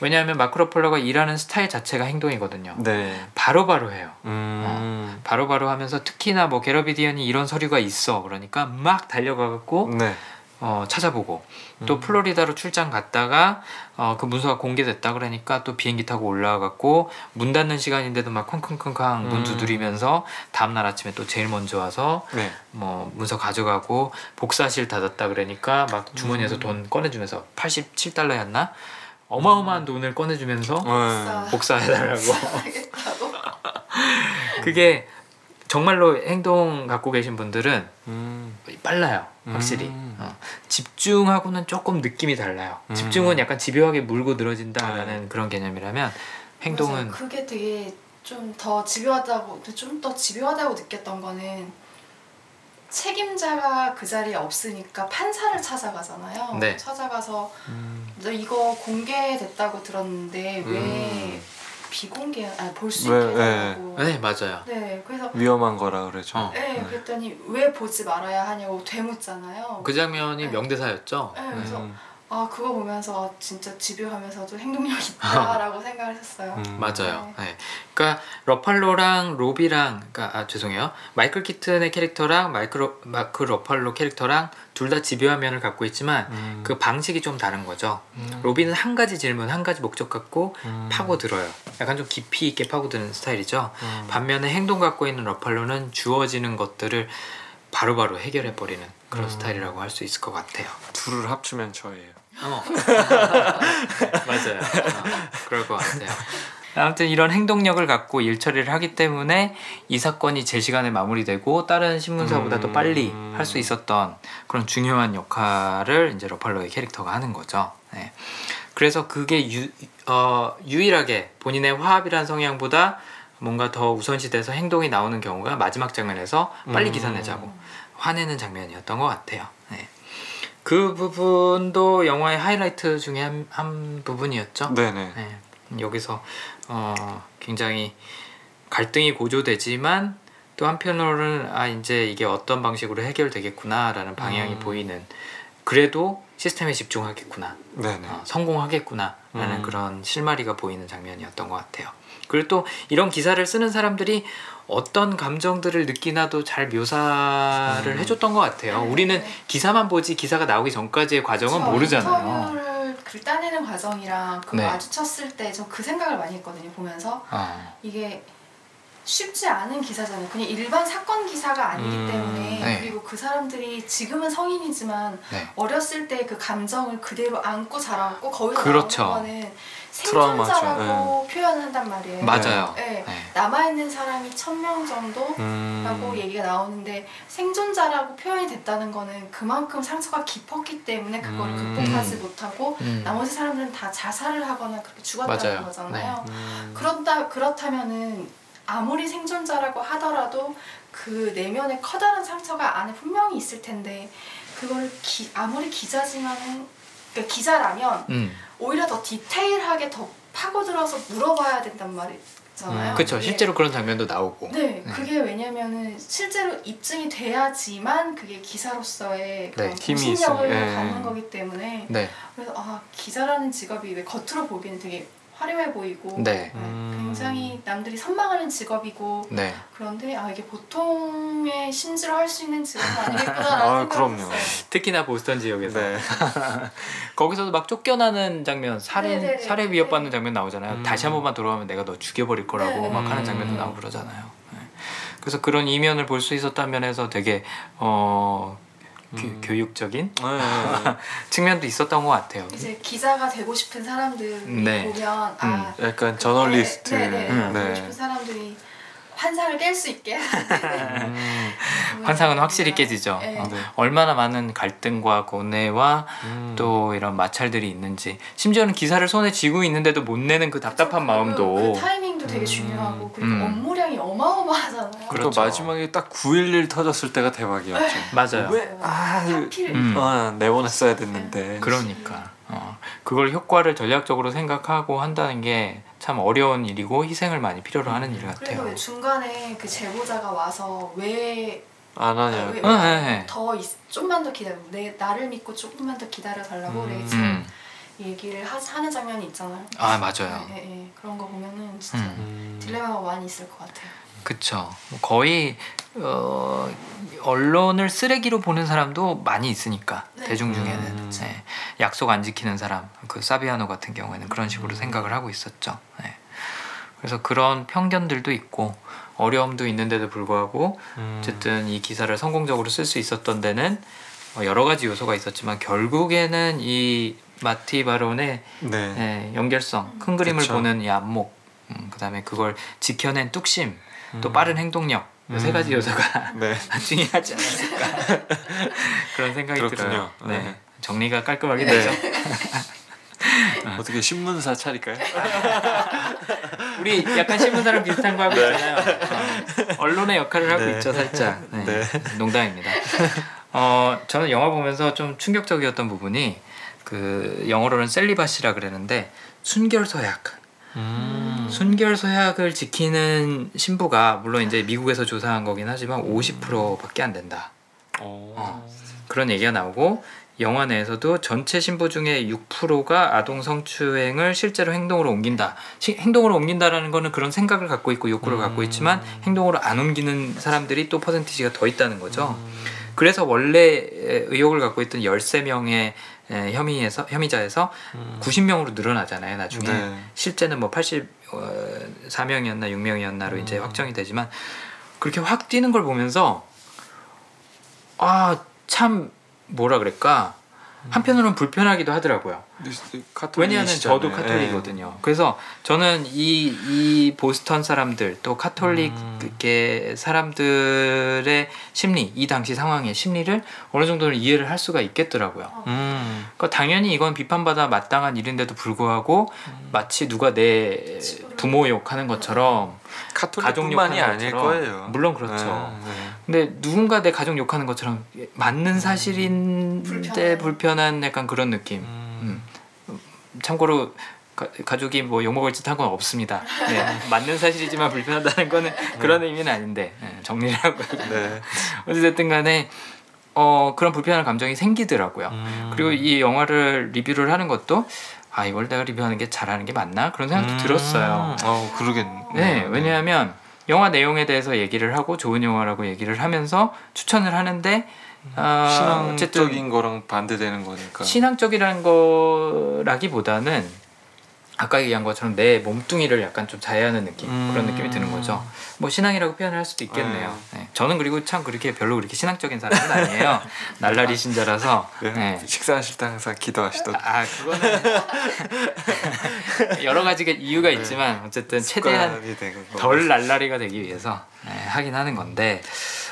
S1: 왜냐하면 마크로폴러가 일하는 스타일 자체가 행동이거든요.
S2: 네.
S1: 바로바로 해요.
S2: 음.
S1: 바로바로 하면서 특히나 뭐 게러비디언이 이런 서류가 있어. 그러니까 막 달려가갖고
S2: 네.
S1: 어, 찾아보고 또
S2: 음.
S1: 플로리다로 출장 갔다가 어, 그 문서가 공개됐다 그러니까 또 비행기 타고 올라가갖고 문 닫는 시간인데도 막 쾅쾅쾅쾅 문
S2: 음.
S1: 두드리면서 다음날 아침에 또 제일 먼저 와서
S2: 네.
S1: 뭐 문서 가져가고 복사실 닫았다 그러니까 막 주머니에서
S2: 음.
S1: 돈 꺼내주면서 87달러였나 어마어마한 돈을 꺼내주면서
S2: 어.
S1: 복사해달라고
S3: 하겠다고.
S1: 그게 정말로 행동 갖고 계신 분들은
S2: 음.
S1: 빨라요 확실히
S2: 음.
S1: 어. 집중하고는 조금 느낌이 달라요
S2: 음.
S1: 집중은 약간 집요하게 물고 늘어진다라는 그런 개념이라면 행동은
S3: 맞아요. 그게 되게 좀 더 집요하다고 좀 더 집요하다고 느꼈던 거는 책임자가 그 자리에 없으니까 판사를 찾아가잖아요.
S1: 네.
S3: 찾아가서
S2: 음.
S3: 너 이거 공개됐다고 들었는데 왜
S2: 음.
S3: 비공개 아볼 수
S2: 왜,
S3: 있게 해달라고.
S1: 네 맞아요
S3: 네, 그래서
S2: 위험한 거라 그러죠.
S1: 어.
S3: 네, 그랬더니 왜 보지 말아야 하냐고 되묻잖아요.
S1: 그 장면이
S3: 네. 명대사였죠? 네, 그래서
S2: 음.
S3: 아 그거 보면서 진짜 집요하면서도 행동력 있다라고 생각을 했어요.
S2: 음.
S1: 맞아요. 네. 그러니까 러팔로랑 로비랑 그러니까 아, 죄송해요. 마이클 키튼의 캐릭터랑 마이크 마크 러팔로 캐릭터랑 둘 다 집요한 면을 갖고 있지만
S2: 음.
S1: 그 방식이 좀 다른 거죠.
S2: 음.
S1: 로비는 한 가지 질문, 한 가지 목적 갖고
S2: 음.
S1: 파고들어요. 약간 좀 깊이 있게 파고드는 스타일이죠.
S2: 음.
S1: 반면에 행동 갖고 있는 러팔로는 주어지는 것들을 바로바로 해결해 버리는 그런
S2: 음.
S1: 스타일이라고 할 수 있을 것 같아요.
S2: 둘을 합치면 저예요.
S1: 어. 맞아요. 어, 그럴 것 같아요. 아무튼 이런 행동력을 갖고 일 처리를 하기 때문에 이 사건이 제 시간에 마무리되고 다른 신문사보다 더
S2: 음.
S1: 빨리 할 수 있었던 그런 중요한 역할을 이제 러팔로의 캐릭터가 하는 거죠. 네. 그래서 그게 유, 어, 유일하게 본인의 화합이란 성향보다 뭔가 더 우선시돼서 행동이 나오는 경우가 마지막 장면에서 빨리
S2: 음.
S1: 기사 내자고 화내는 장면이었던 것 같아요. 네. 그 부분도 영화의 하이라이트 중에 한, 한 부분이었죠.
S2: 네네.
S1: 네, 여기서 어, 굉장히 갈등이 고조되지만 또 한편으로는 아 이제 이게 어떤 방식으로 해결되겠구나라는 방향이
S2: 음.
S1: 보이는 그래도 시스템에 집중하겠구나. 어, 성공하겠구나라는
S2: 음.
S1: 그런 실마리가 보이는 장면이었던 것 같아요. 그리고 또 이런 기사를 쓰는 사람들이 어떤 감정들을 느끼나도 잘 묘사를
S2: 음.
S1: 해줬던 것 같아요.
S3: 네.
S1: 우리는 기사만 보지 기사가 나오기 전까지의 과정은
S3: 저
S1: 모르잖아요.
S3: 인터뷰를 글 따내는 과정이랑 그거
S1: 네.
S3: 마주쳤을 때 저 그 생각을 많이 했거든요. 보면서
S1: 어.
S3: 이게 쉽지 않은 기사잖아요. 그냥 일반 사건 기사가 아니기
S2: 음,
S3: 때문에
S1: 네.
S3: 그리고 그 사람들이 지금은 성인이지만
S1: 네.
S3: 어렸을 때 그 감정을 그대로 안고 자라고 거기서
S1: 그렇죠.
S3: 나오는 거는. 생존자라고 표현한단 말이에요.
S1: 맞아요.
S3: 네.
S1: 네.
S3: 남아있는 사람이 천 명 정도
S2: 음.
S3: 라고 얘기가 나오는데 생존자라고 표현이 됐다는 거는 그만큼 상처가 깊었기 때문에 그걸
S2: 음.
S3: 극복하지 못하고
S1: 음.
S3: 나머지 사람들은 다 자살을 하거나 그렇게 죽었다는
S1: 맞아요.
S3: 거잖아요.
S2: 음.
S3: 그렇다 그렇다면은 아무리 생존자라고 하더라도 그 내면에 커다란 상처가 안에 분명히 있을 텐데 그걸 기, 아무리 기자지만은 그러니까 기자라면
S1: 음.
S3: 오히려 더 디테일하게 더 파고들어서 물어봐야 된단 말이잖아요.
S2: 음.
S1: 그렇죠. 실제로 그런 장면도 나오고.
S3: 네,
S1: 네.
S3: 그게 왜냐면은 실제로 입증이 돼야지만 그게 기사로서의 그런
S1: 네,
S2: 힘이 있어요. 예.
S3: 갖는 거기 때문에
S1: 네.
S3: 그래서 아 기자라는 직업이 왜 겉으로 보기에는 되게 화려해 보이고
S1: 네.
S3: 네,
S2: 음.
S3: 굉장히 남들이 선망하는 직업이고
S1: 네.
S3: 그런데 아 이게 보통의 심지로 할 수 있는 직업은 아니겠구나라는
S2: 아, 그럼요.
S3: 했어요.
S1: 특히나 보스턴 지역에서
S2: 네.
S1: 거기서도 막 쫓겨나는 장면, 살인,
S3: 네네네.
S1: 살해 위협받는 장면 나오잖아요.
S2: 음.
S1: 다시 한 번만 돌아가면 내가 너 죽여버릴 거라고
S3: 네.
S1: 막 하는 장면도
S2: 음.
S1: 나오고 그러잖아요. 네. 그래서 그런 이면을 볼 수 있었다는 면에서 되게 어 교,
S2: 음.
S1: 교 육적인
S2: 네, 네.
S1: 측면도 있었던 것 같아요.
S3: 이제 기자가 되고 싶은 사람들이
S1: 네.
S3: 보면 아
S2: 약간 저널리스트.
S3: 네, 네, 네.
S1: 음.
S3: 되고
S2: 네.
S3: 싶은 사람들이 환상을 깰 수 있게
S2: 음.
S1: 환상은 확실히 깨지죠.
S3: 네.
S1: 어,
S2: 네.
S1: 얼마나 많은 갈등과 고뇌와
S2: 음.
S1: 또 이런 마찰들이 있는지 심지어는 기사를 손에 쥐고 있는데도 못 내는 그 답답한
S3: 그쵸,
S1: 마음도
S3: 그, 그 타이밍도 되게
S2: 음.
S3: 중요하고 그리고
S1: 음.
S3: 업무량이 어마어마하잖아요.
S2: 그리고
S1: 그렇죠.
S2: 마지막에 딱 911 터졌을 때가 대박이었죠.
S1: 맞아요.
S2: 왜? 아,
S3: 하필
S1: 음.
S2: 아, 내보냈어야 됐는데.
S1: 그러니까 어, 그걸 효과를 전략적으로 생각하고 한다는 게 참 어려운 일이고 희생을 많이 필요로 하는 일
S3: 그리고
S1: 같아요.
S3: 왜 중간에 그 제보자가 와서 왜
S2: 안 하냐.
S3: 왜-
S1: 어, 네, 네.
S3: 더 있, 좀만 더 기다려 내 나를 믿고 조금만 더 기다려 달라고
S2: 음.
S3: 레이첼
S1: 음,
S3: 얘기를 하, 하는 장면이 있잖아요.
S1: 아 맞아요.
S3: 네, 네, 네. 그런 거 보면은 진짜
S1: 음.
S2: 음.
S3: 딜레마가 많이 있을 것 같아요.
S1: 그쵸. 거의 어, 언론을 쓰레기로 보는 사람도 많이 있으니까
S3: 네.
S1: 대중 중에는
S2: 음.
S1: 네. 약속 안 지키는 사람, 그 사비아노 같은 경우에는 그런 식으로
S2: 음.
S1: 생각을 하고 있었죠. 네. 그래서 그런 편견들도 있고 어려움도 있는데도 불구하고
S2: 음.
S1: 어쨌든 이 기사를 성공적으로 쓸 수 있었던 데는 어, 여러 가지 요소가 있었지만 결국에는 이 마티 바론의
S2: 네.
S1: 예, 연결성, 큰 그림을
S2: 그쵸.
S1: 보는 이 안목, 음, 그다음에 그걸 지켜낸 뚝심, 또
S2: 음.
S1: 빠른 행동력 이세 가지
S2: 음.
S1: 요소가
S2: 네.
S1: 중요하지 않았을까 그런 생각이
S2: 그렇군요.
S1: 들어요. 네.
S2: 네.
S1: 정리가 깔끔하게
S2: 네.
S1: 되죠.
S2: 어떻게 신문사 차릴까요?
S1: 우리 약간 신문사랑 비슷한 거 하고 있잖아요. 어, 언론의 역할을 하고
S2: 네.
S1: 있죠, 살짝. 네.
S2: 네.
S1: 농담입니다. 어, 저는 영화 보면서 좀 충격적이었던 부분이 그 영어로는 셀리바시라 그러는데 순결 서약.
S2: 음.
S1: 순결 서약을 지키는 신부가 물론 이제 미국에서 조사한 거긴 하지만 50%밖에 안 된다.
S2: 어.
S1: 그런 얘기가 나오고 영화 내에서도 전체 신부 중에 6%가 아동 성추행을 실제로 행동으로 옮긴다. 시- 행동으로 옮긴다라는 거는 그런 생각을 갖고 있고 욕구를
S2: 음.
S1: 갖고 있지만 행동으로 안 옮기는 사람들이 또 퍼센티지가 더 있다는 거죠.
S2: 음.
S1: 그래서 원래 의혹을 갖고 있던 13명의 혐의에서 혐의자에서
S2: 음.
S1: 90명으로 늘어나잖아요, 나중에.
S2: 네.
S1: 실제는 뭐 84명이었나 6명이었나로 이제
S2: 음.
S1: 확정이 되지만 그렇게 확 뛰는 걸 보면서 아 참 뭐라 그럴까 한편으로는 불편하기도 하더라고요. 왜냐하면 저도
S2: 카톨릭이시잖아요.
S1: 카톨릭이거든요. 그래서 저는 이, 이 보스턴 사람들 또
S2: 음.
S1: 카톨릭의 사람들의 심리, 이 당시 상황의 심리를 어느 정도는 이해를 할 수가 있겠더라고요.
S2: 예. 음.
S1: 그러니까 당연히 이건 비판받아 마땅한 일인데도 불구하고
S2: 음.
S1: 마치 누가 내 부모 욕하는 것처럼 가족
S2: 카톨릭뿐만이
S1: 욕하는
S2: 아닐 거예요.
S1: 물론 그렇죠.
S2: 네, 네.
S1: 근데 누군가 내 가족 욕하는 것처럼 맞는 사실인데
S3: 불편해.
S1: 불편한 약간 그런 느낌.
S2: 음.
S1: 음. 참고로 가, 족이뭐 욕먹을 짓 한 건 없습니다. 네, 맞는 사실이지만 불편하다는 거는 그런 의미는 아닌데 네, 정리를 하고
S2: 네.
S1: 어쨌든 간에 어, 그런 불편한 감정이 생기더라고요.
S2: 음.
S1: 그리고 이 영화를 리뷰를 하는 것도 아 이걸 내가 리뷰하는 게 잘하는 게 맞나 그런 생각도
S2: 음.
S1: 들었어요.
S2: 어, 그러겠네.
S1: 네, 왜냐하면 영화 내용에 대해서 얘기를 하고 좋은 영화라고 얘기를 하면서 추천을 하는데 아, 어쨌든
S2: 신앙적인 거랑 반대되는 거니까.
S1: 신앙적이라는 거라기보다는 아까 얘기한 것처럼 내 몸뚱이를 약간 좀 자해하는 느낌 그런
S2: 음.
S1: 느낌이 드는 거죠. 뭐 신앙이라고 표현을 할 수도 있겠네요.
S2: 네.
S1: 네. 저는 그리고 참 그렇게 별로 그렇게 신앙적인 사람은 아니에요. 날라리 신자라서.
S2: 네.
S1: 네.
S2: 식사하실 때 항상 기도하시던
S1: 아 그거는 여러 가지가 이유가 있지만 어쨌든 최대한. 덜 날라리가 되기 위해서 네, 하긴 하는 건데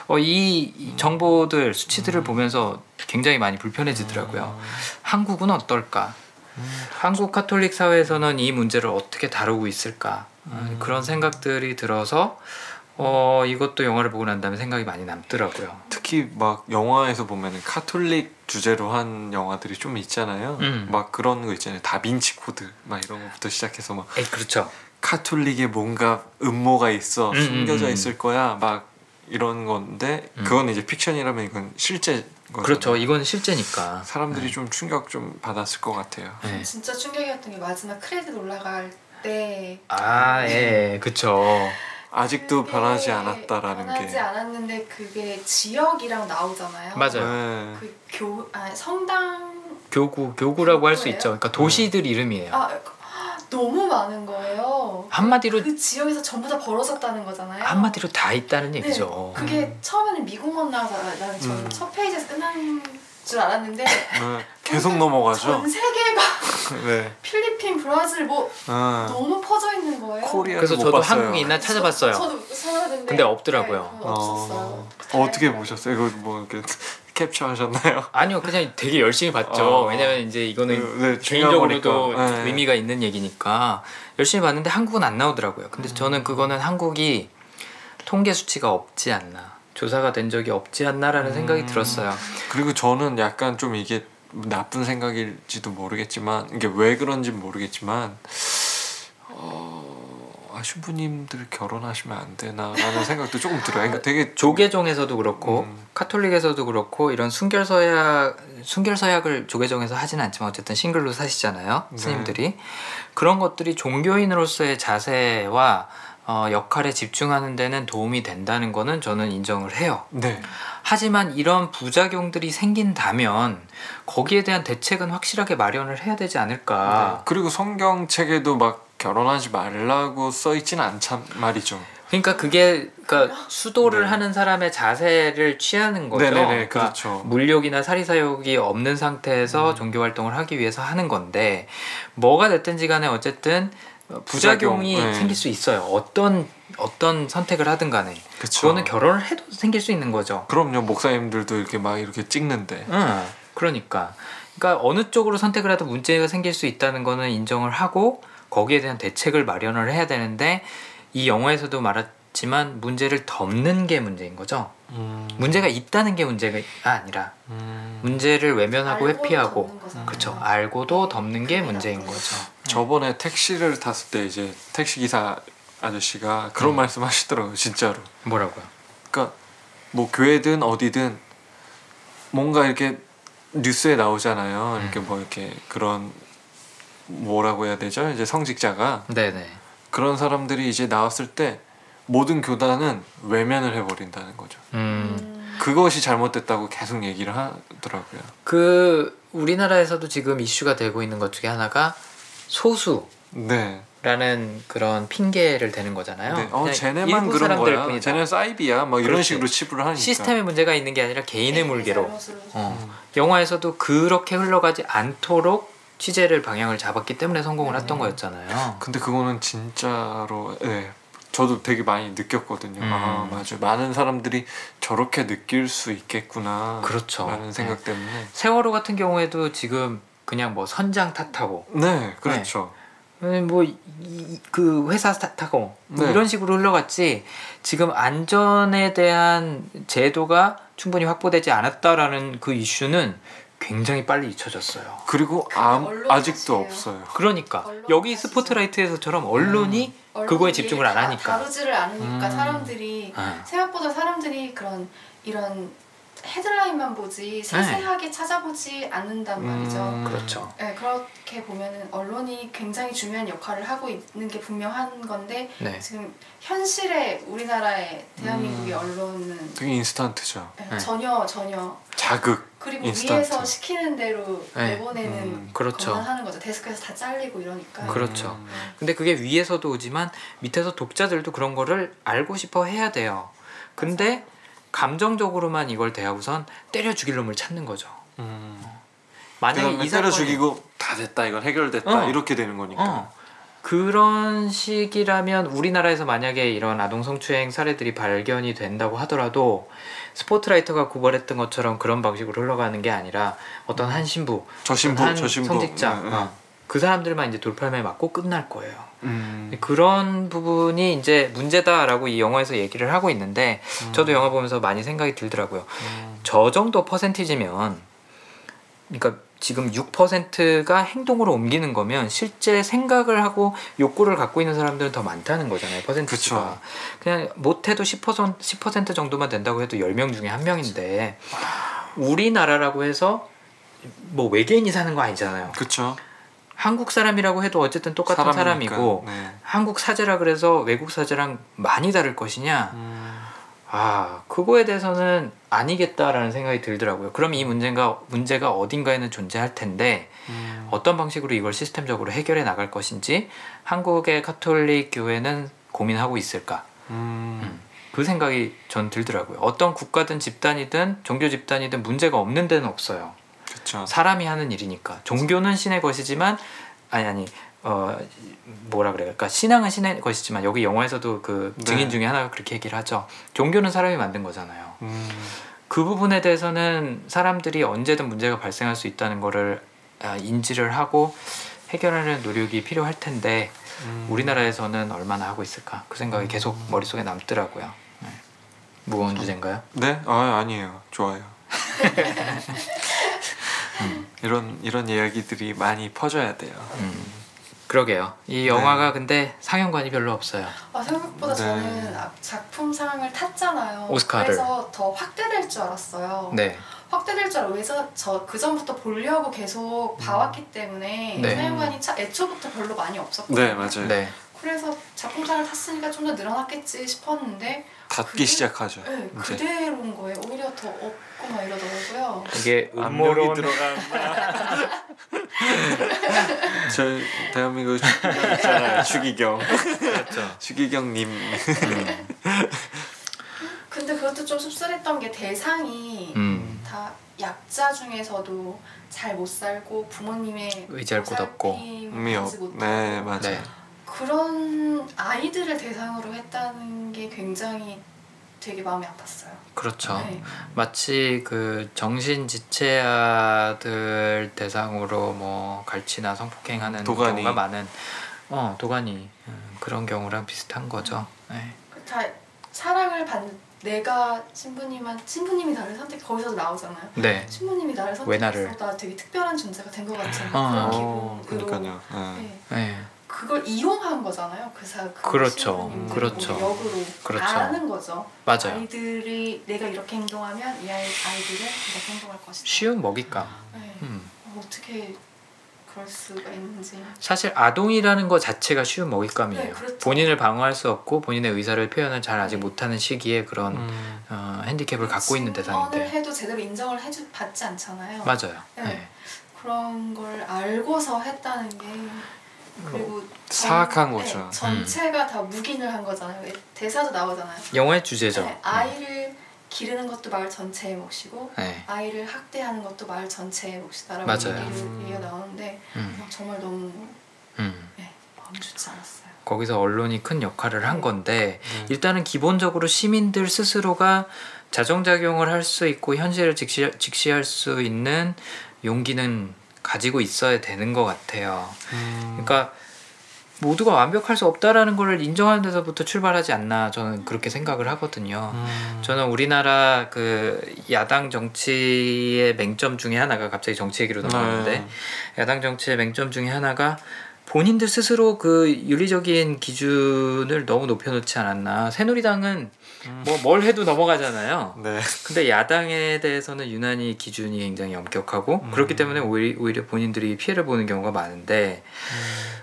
S1: 어, 이, 이 정보들 수치들을 보면서 굉장히 많이 불편해지더라고요. 한국은 어떨까? 한국 카톨릭 사회에서는 이 문제를 어떻게 다루고 있을까? 어, 그런 생각들이 들어서 어, 이것도 영화를 보고 난 다음에 생각이 많이 남더라고요.
S2: 특히 막 영화에서 보면은 카톨릭 주제로 한 영화들이 좀 있잖아요.
S1: 음.
S2: 막 그런 거 있잖아요. 다빈치 코드 막 이런 거부터 시작해서 막
S1: 에이, 그렇죠.
S2: 카톨릭에 뭔가 음모가 있어
S1: 음,
S2: 숨겨져
S1: 음, 음.
S2: 있을 거야 막 이런 건데
S1: 음.
S2: 그건 이제 픽션이라면 이건 실제 거죠.
S1: 그렇죠. 이건 실제니까.
S2: 사람들이 좀 충격 좀 받았을 것 같아요.
S1: 네.
S3: 진짜 충격이었던 게 마지막 크레딧 올라갈 때
S1: 아, 예, 그쵸.
S2: 아직도 변하지 않았다라는
S3: 변하지
S2: 게
S3: 않았는데 그게 지역이랑 나오잖아요.
S1: 맞아요.
S2: 네.
S3: 그 교, 아 성당
S1: 교구, 교구라고 할 수? 있죠. 그러니까 도시들 이름이에요.
S3: 아 너무 많은 거예요.
S1: 한마디로
S3: 그 지역에서 전부 다 벌어졌다는 거잖아요.
S1: 한마디로 다 있다는 얘기죠.
S3: 네, 그게 처음에는 미국만 나와서 나는 전
S2: 음.
S3: 첫 페이지에서 끝난 줄 알았는데
S2: 네. 계속 넘어가죠.
S3: 전 세계가
S2: 네.
S3: 필리핀, 브라질 뭐
S2: 아,
S3: 너무 퍼져 있는 거예요.
S2: 코리아
S1: 그래서
S2: 못
S1: 저도
S2: 봤어요.
S1: 한국에 있나 찾아봤어요.
S3: 저, 도 찾아봤는데
S1: 근데 없더라고요.
S3: 네, 없었어요.
S2: 어, 어떻게 보셨어요? 이거 뭐 이렇게 캡처하셨나요?
S1: 아니요, 그냥 되게 열심히 봤죠.
S2: 어.
S1: 왜냐면 이제 이거는
S2: 네,
S1: 개인적으로도
S2: 중요하니까. 네.
S1: 의미가 있는 얘기니까 열심히 봤는데 한국은 안 나오더라고요. 근데
S2: 음.
S1: 저는 그거는 한국이 통계 수치가 없지 않나, 조사가 된 적이 없지 않나라는 생각이
S2: 음.
S1: 들었어요.
S2: 그리고 저는 약간 좀 이게 나쁜 생각일지도 모르겠지만 이게 왜 그런지 모르겠지만 어, 아, 신부님들 결혼하시면 안 되나라는 생각도 조금 들어요. 그러니까 되게
S1: 조계종에서도 그렇고
S2: 음.
S1: 카톨릭에서도 그렇고 이런 순결 서약 순결 서약을 조계종에서 하지는 않지만 어쨌든 싱글로 사시잖아요
S2: 네.
S1: 스님들이 그런 것들이 종교인으로서의 자세와 어, 역할에 집중하는 데는 도움이 된다는 거는 저는 인정을 해요.
S2: 네.
S1: 하지만 이런 부작용들이 생긴다면 거기에 대한 대책은 확실하게 마련을 해야 되지 않을까.
S2: 네. 그리고 성경책에도 막 결혼하지 말라고 써 있지는 않단 말이죠.
S1: 그러니까 그게 그러니까 수도를
S2: 네.
S1: 하는 사람의 자세를 취하는 거죠.
S2: 네네네,
S1: 그러니까
S2: 그렇죠.
S1: 물욕이나 사리사욕이 없는 상태에서
S2: 음.
S1: 종교 활동을 하기 위해서 하는 건데 뭐가 됐든지 간에 어쨌든 부작용이
S2: 부작용, 네.
S1: 생길 수 있어요. 어떤 어떤 선택을 하든 간에
S2: 그쵸.
S1: 그거는 결혼을 해도 생길 수 있는 거죠.
S2: 그럼요 목사님들도 이렇게 막 이렇게 찍는데
S1: 응, 그러니까. 그러니까 어느 쪽으로 선택을 해도 문제가 생길 수 있다는 거는 인정을 하고 거기에 대한 대책을 마련을 해야 되는데 이 영화에서도 말했지만 문제를 덮는 게 문제인 거죠.
S2: 음,
S1: 문제가 있다는 게 문제가 아니라
S2: 음,
S1: 문제를 외면하고 회피하고. 그렇죠. 알고도 덮는 게 문제인 거죠.
S2: 저번에 택시를 탔을 때 이제 택시 기사 아저씨가 그런
S1: 음.
S2: 말씀하시더라고요 진짜로.
S1: 뭐라고요?
S2: 그러니까 뭐 교회든 어디든 뭔가 이렇게 뉴스에 나오잖아요. 이렇게
S1: 음.
S2: 뭐 이렇게 그런 뭐라고 해야 되죠? 이제 성직자가
S1: 네네.
S2: 그런 사람들이 이제 나왔을 때 모든 교단은 외면을 해버린다는 거죠.
S1: 음.
S3: 음.
S2: 그것이 잘못됐다고 계속 얘기를 하더라고요.
S1: 그 우리나라에서도 지금 이슈가 되고 있는 것 중에 하나가 소수
S2: 네.
S1: 라는 그런 핑계를 대는 거잖아요.
S2: 네. 어, 쟤네만 그런 거야.
S1: 뿐이다.
S2: 쟤네 사이비야. 뭐 이런
S1: 그렇지.
S2: 식으로 치부를 하니까.
S1: 시스템에 문제가 있는 게 아니라 개인의 물개로.
S3: 잘못을
S1: 어.
S2: 음.
S1: 영화에서도 그렇게 흘러가지 않도록 취재를 방향을 잡았기 때문에 성공을
S2: 음.
S1: 했던 거였잖아요.
S2: 근데 그거는 진짜로 예. 저도 되게 많이 느꼈거든요.
S1: 음.
S2: 아 맞아. 많은 사람들이 저렇게 느낄 수 있겠구나.
S1: 그렇죠.
S2: 라는 생각
S1: 네.
S2: 때문에.
S1: 세월호 같은 경우에도 지금 그냥 뭐 선장 탓하고
S2: 네, 그렇죠.
S1: 뭐그 회사 탓하고 뭐
S2: 네.
S1: 이런 식으로 흘러갔지 지금 안전에 대한 제도가 충분히 확보되지 않았다라는 그 이슈는 굉장히 빨리 잊혀졌어요.
S2: 그리고 아,
S3: 언론
S2: 아직도. 없어요.
S1: 그러니까 여기. 스포트라이트에서처럼 언론이
S3: 언론이
S1: 그거에 집중을 안
S3: 다-
S1: 하니까.
S3: 다루지를 않으니까
S2: 음.
S3: 사람들이
S1: 아,
S3: 생각보다 사람들이 그런 이런 헤드라인만 보지 세세하게 찾아보지 않는단 말이죠.
S2: 음.
S1: 그렇죠.
S3: 네, 그렇게 보면은 언론이 굉장히 중요한 역할을 하고 있는 게 분명한 건데
S1: 네.
S3: 지금 현실의 우리나라의 대한민국의
S2: 음.
S3: 언론은
S2: 되게 인스턴트죠.
S3: 네,
S1: 네.
S3: 전혀 전혀
S2: 자극.
S3: 그리고
S2: 인스턴트.
S3: 위에서 시키는 대로
S1: 네.
S3: 내보내는
S2: 음,
S1: 그렇죠.
S3: 것만 하는 거죠. 데스크에서 다 잘리고 이러니까.
S1: 그렇죠.
S2: 음.
S1: 근데 그게 위에서도 오지만 밑에서 독자들도 그런 거를 알고 싶어 해야 돼요. 근데 감정적으로만 이걸 대하고선 때려 죽일 놈을 찾는 거죠.
S2: 음.
S1: 만약에
S2: 그다음에
S1: 이
S2: 때려
S1: 사건이
S2: 죽이고 다 됐다. 이건 해결됐다.
S1: 어.
S2: 이렇게 되는 거니까.
S1: 어, 그런 식이라면 우리나라에서 만약에 이런 아동 성추행 사례들이 발견이 된다고 하더라도 스포트라이터가 고발했던 것처럼 그런 방식으로 흘러가는 게 아니라 어떤 한 신부,
S2: 저 신부,
S1: 한
S2: 저 신부.
S1: 성직자
S2: 네, 네.
S1: 어, 그 사람들만 이제 돌팔매 맞고 끝날 거예요.
S2: 음.
S1: 그런 부분이 이제 문제다라고 이 영화에서 얘기를 하고 있는데 저도 영화 보면서 많이 생각이 들더라고요.
S2: 음.
S1: 저 정도 퍼센티지면 그러니까 지금 6%가 행동으로 옮기는 거면 실제 생각을 하고 욕구를 갖고 있는 사람들은 더 많다는 거잖아요.
S2: 그쵸.
S1: 그냥 못해도 10% 10% 정도만 된다고 해도 10명 중에 한 명인데 우리나라라고 해서 뭐 외계인이 사는 거 아니잖아요.
S2: 그쵸.
S1: 한국 사람이라고 해도 어쨌든 똑같은
S2: 사람이니까.
S1: 사람이고
S2: 네.
S1: 한국 사제라 그래서 외국 사제랑 많이 다를 것이냐?
S2: 음.
S1: 아 그거에 대해서는 아니겠다라는 생각이 들더라고요. 그럼 이 문제가 문제가 어딘가에는 존재할 텐데
S2: 음.
S1: 어떤 방식으로 이걸 시스템적으로 해결해 나갈 것인지 한국의 카톨릭 교회는 고민하고 있을까?
S2: 음.
S1: 그 생각이 전 들더라고요. 어떤 국가든 집단이든 종교 집단이든 문제가 없는 데는 없어요.
S2: 그쵸.
S1: 사람이 하는 일이니까 종교는 신의 것이지만 아니 아니 어 뭐라 그래요? 그러니까 신앙은 신의 것이지만 여기 영화에서도 그
S2: 네.
S1: 증인 중에 하나가 그렇게 얘기를 하죠. 종교는 사람이 만든 거잖아요.
S2: 음.
S1: 그 부분에 대해서는 사람들이 언제든 문제가 발생할 수 있다는 거를 아, 인지를 하고 해결하는 노력이 필요할 텐데
S2: 음.
S1: 우리나라에서는 얼마나 하고 있을까 그 생각이 계속 머릿속에 남더라고요. 네. 무거운 주제인가요?
S2: 네? 아 아니에요. 좋아요. 이런 이런 이야기들이 많이 퍼져야 돼요.
S1: 음. 그러게요. 이 영화가 근데 상영관이 별로 없어요.
S3: 아, 생각보다
S2: 네.
S3: 저는 아- 작품 상을 탔잖아요.
S1: 오스카를.
S3: 그래서 더 확대될 줄 알았어요.
S1: 네.
S3: 확대될 줄 알고 왜저 저그 전부터 보려고 계속 봐왔기 때문에
S1: 네.
S3: 사용관이 차, 애초부터 별로 많이 없었거든요.
S2: 네 맞아요.
S1: 네.
S3: 그래서 작품상을 탔으니까 좀 더 늘어났겠지 싶었는데
S2: 닫기 시작하죠.
S3: 네,
S2: 이제.
S3: 그대로인 거예요. 오히려 더 없고 막 이러더라고요.
S1: 이게 음모론
S2: 들어간다. 저 대한민국 추기경 있잖아요. 추기경.
S1: 그렇죠.
S2: 추기경님.
S3: 근데 그것도 좀 씁쓸했던 게 대상이
S1: 음.
S3: 다 약자 중에서도 잘 못 살고 부모님의
S1: 의지할 곳 없고.
S2: 의미 없. 네 맞아요.
S1: 네.
S3: 그런 아이들을 대상으로 했다는 게 굉장히 되게 마음이 아팠어요.
S1: 그렇죠.
S3: 네.
S1: 마치 그 정신 지체아들 대상으로 뭐 갈치나 성폭행하는
S2: 도가니.
S1: 경우가 많은 어 도가니 음, 그런 경우랑 비슷한 거죠. 네.
S3: 다 사랑을 받 내가 신부님한 신부님이 나를 선택 거기서도 나오잖아요.
S1: 네.
S3: 신부님이 나를? 선택했어. 나 되게 특별한 존재가 된 것 같은
S1: 어.
S3: 그런
S2: 어,
S3: 기분으로.
S2: 그러니까요. 네.
S3: 네.
S1: 네.
S3: 그걸 이용한 거잖아요. 그 사, 그
S1: 그렇죠. 그렇죠.
S3: 역으로
S1: 그렇죠.
S3: 아는 거죠.
S1: 맞아요.
S3: 아이들이 내가 이렇게 행동하면 이 아이 아이들은 이렇게 행동할 것이다.
S1: 쉬운 먹잇감.
S3: 네.
S1: 음.
S3: 어, 어떻게 그럴 수가 있는지.
S1: 사실 아동이라는 것 자체가 쉬운 먹잇감이에요.
S3: 네, 그렇죠.
S1: 본인을 방어할 수 없고 본인의 의사를 표현을 잘 아직 못하는 시기에 그런
S2: 음.
S1: 어, 핸디캡을 갖고 있는 대상인데
S3: 해도 제대로 인정을 해주 받지 않잖아요.
S1: 맞아요.
S3: 네.
S1: 네.
S3: 그런 걸 알고서 했다는 게 그리고
S2: 사악한
S3: 전-
S2: 거죠.
S3: 네, 전체가 다 묵인을 한 거잖아요. 왜 대사도 나오잖아요.
S1: 영화의 주제죠.
S3: 네, 아이를 기르는 것도 마을 전체의 몫이고
S1: 네.
S3: 아이를 학대하는 것도 마을 전체의 몫이다라고
S1: 맞아요.
S3: 얘기를, 얘기가 나오는데
S1: 음,
S3: 어, 정말 너무
S1: 음.
S3: 네, 마음 좋지 않았어요.
S1: 거기서 언론이 큰 역할을 한
S3: 네.
S1: 건데
S2: 네.
S1: 일단은 기본적으로 시민들 스스로가 자정작용을 할 수 있고 현실을 직시, 직시할 수 있는 용기는 가지고 있어야 되는 것 같아요.
S2: 음,
S1: 그러니까 모두가 완벽할 수 없다라는 걸 인정하는 데서부터 출발하지 않나 저는 그렇게 생각을 하거든요.
S2: 음,
S1: 저는 우리나라 그 야당 정치의 맹점 중에 하나가 갑자기 정치 얘기로 넘어가는데
S2: 네.
S1: 야당 정치의 맹점 중에 하나가 본인들 스스로 그 윤리적인 기준을 너무 높여놓지 않았나. 새누리당은 뭐 뭘 해도 넘어가잖아요.
S2: 네.
S1: 근데 야당에 대해서는 유난히 기준이 굉장히 엄격하고
S2: 음.
S1: 그렇기 때문에 오히려, 오히려 본인들이 피해를 보는 경우가 많은데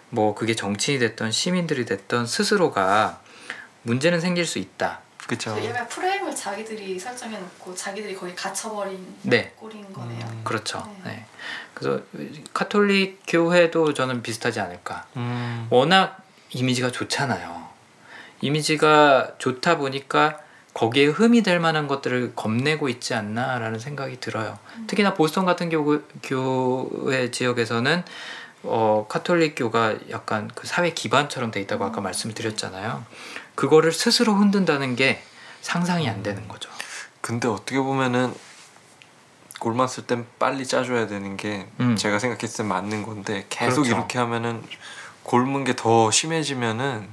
S1: 뭐 그게 정치인이 됐던 시민들이 됐던 스스로가 문제는 생길 수 있다.
S2: 그쵸.
S3: 그 약간 프레임을 자기들이 설정해 놓고 자기들이 거기 갇혀버린
S1: 네.
S3: 꼴인 거네요.
S2: 음.
S1: 그렇죠.
S3: 네.
S1: 네. 그래서 카톨릭 교회도 저는 비슷하지 않을까.
S2: 음,
S1: 워낙 이미지가 좋잖아요. 이미지가 좋다 보니까 거기에 흠이 될 만한 것들을 겁내고 있지 않나라는 생각이 들어요.
S3: 음.
S1: 특히나 보스턴 같은 교, 교회 지역에서는 어, 카톨릭교가 약간 그 사회 기반처럼 돼 있다고 아까
S3: 음.
S1: 말씀을 드렸잖아요. 그거를 스스로 흔든다는 게 상상이 안 되는 거죠.
S2: 근데 어떻게 보면은 골맞을 땐 빨리 짜줘야 되는 게
S1: 음.
S2: 제가 생각했을 때 맞는 건데 계속
S1: 그렇죠.
S2: 이렇게 하면은 골문 게 더 심해지면은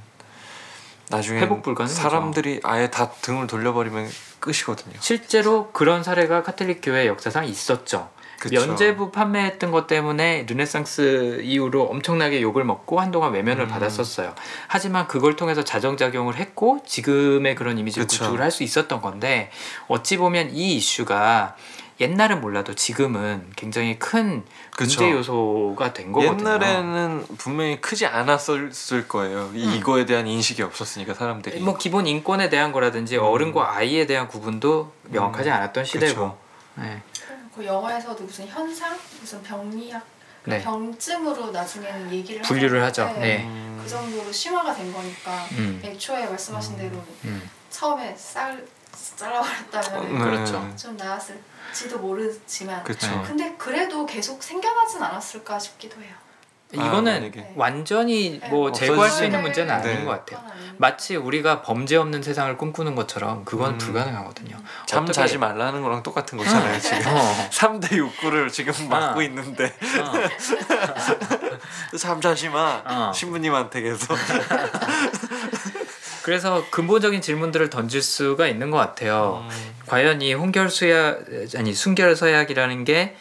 S2: 나중에
S1: 회복 불가능이죠.
S2: 사람들이 아예 다 등을 돌려버리면 끝이거든요.
S1: 실제로 그런 사례가 카톨릭 교회 역사상 있었죠.
S2: 그쵸.
S1: 면제부 판매했던 것 때문에 르네상스 이후로 엄청나게 욕을 먹고 한동안 외면을
S2: 음.
S1: 받았었어요. 하지만 그걸 통해서 자정작용을 했고 지금의 그런 이미지
S2: 그쵸.
S1: 구축을 할 수 있었던 건데 어찌 보면 이 이슈가 옛날은 몰라도 지금은 굉장히 큰
S2: 그쵸.
S1: 문제 요소가 된 거거든요.
S2: 옛날에는 분명히 크지 않았을 거예요. 이-
S1: 음.
S2: 이거에 대한 인식이 없었으니까 사람들이.
S1: 뭐 기본 인권에 대한 거라든지
S2: 음.
S1: 어른과 아이에 대한 구분도 명확하지
S2: 음.
S1: 않았던 시대고. 네.
S3: 그 영화에서도 무슨 현상, 무슨 병리학, 그
S1: 네.
S3: 병증으로 나중에는 얘기를
S1: 분류를. 하죠. 네.
S2: 음.
S3: 그 정도로 심화가 된 거니까
S1: 음.
S3: 애초에 말씀하신 대로
S1: 음.
S3: 처음에 쌀 잘라버렸다면
S2: 네.
S1: 그렇죠.
S3: 좀 나았을 지도 모르지만
S2: 그쵸.
S1: 네.
S3: 근데 그래도 계속 생겨나진 않았을까 싶기도 해요.
S1: 이거는
S2: 만약에.
S1: 완전히
S3: 네.
S1: 뭐 제거할 수 있는 문제는 아닌
S2: 네.
S1: 것 같아요. 마치 우리가 범죄 없는 세상을 꿈꾸는 것처럼 그건
S2: 음.
S1: 불가능하거든요.
S2: 잠
S1: 어떻게-
S2: 자지 말라는 거랑 똑같은 거잖아요. 지금
S1: 어,
S2: 3대 욕구를 지금 막고
S1: 어.
S2: 있는데
S1: 어.
S2: 잠 자지 마
S1: 어.
S2: 신부님한테 계속
S1: 그래서 근본적인 질문들을 던질 수가 있는 것 같아요.
S2: 음.
S1: 과연 이 홍결 수약 아니 순결 서약이라는 게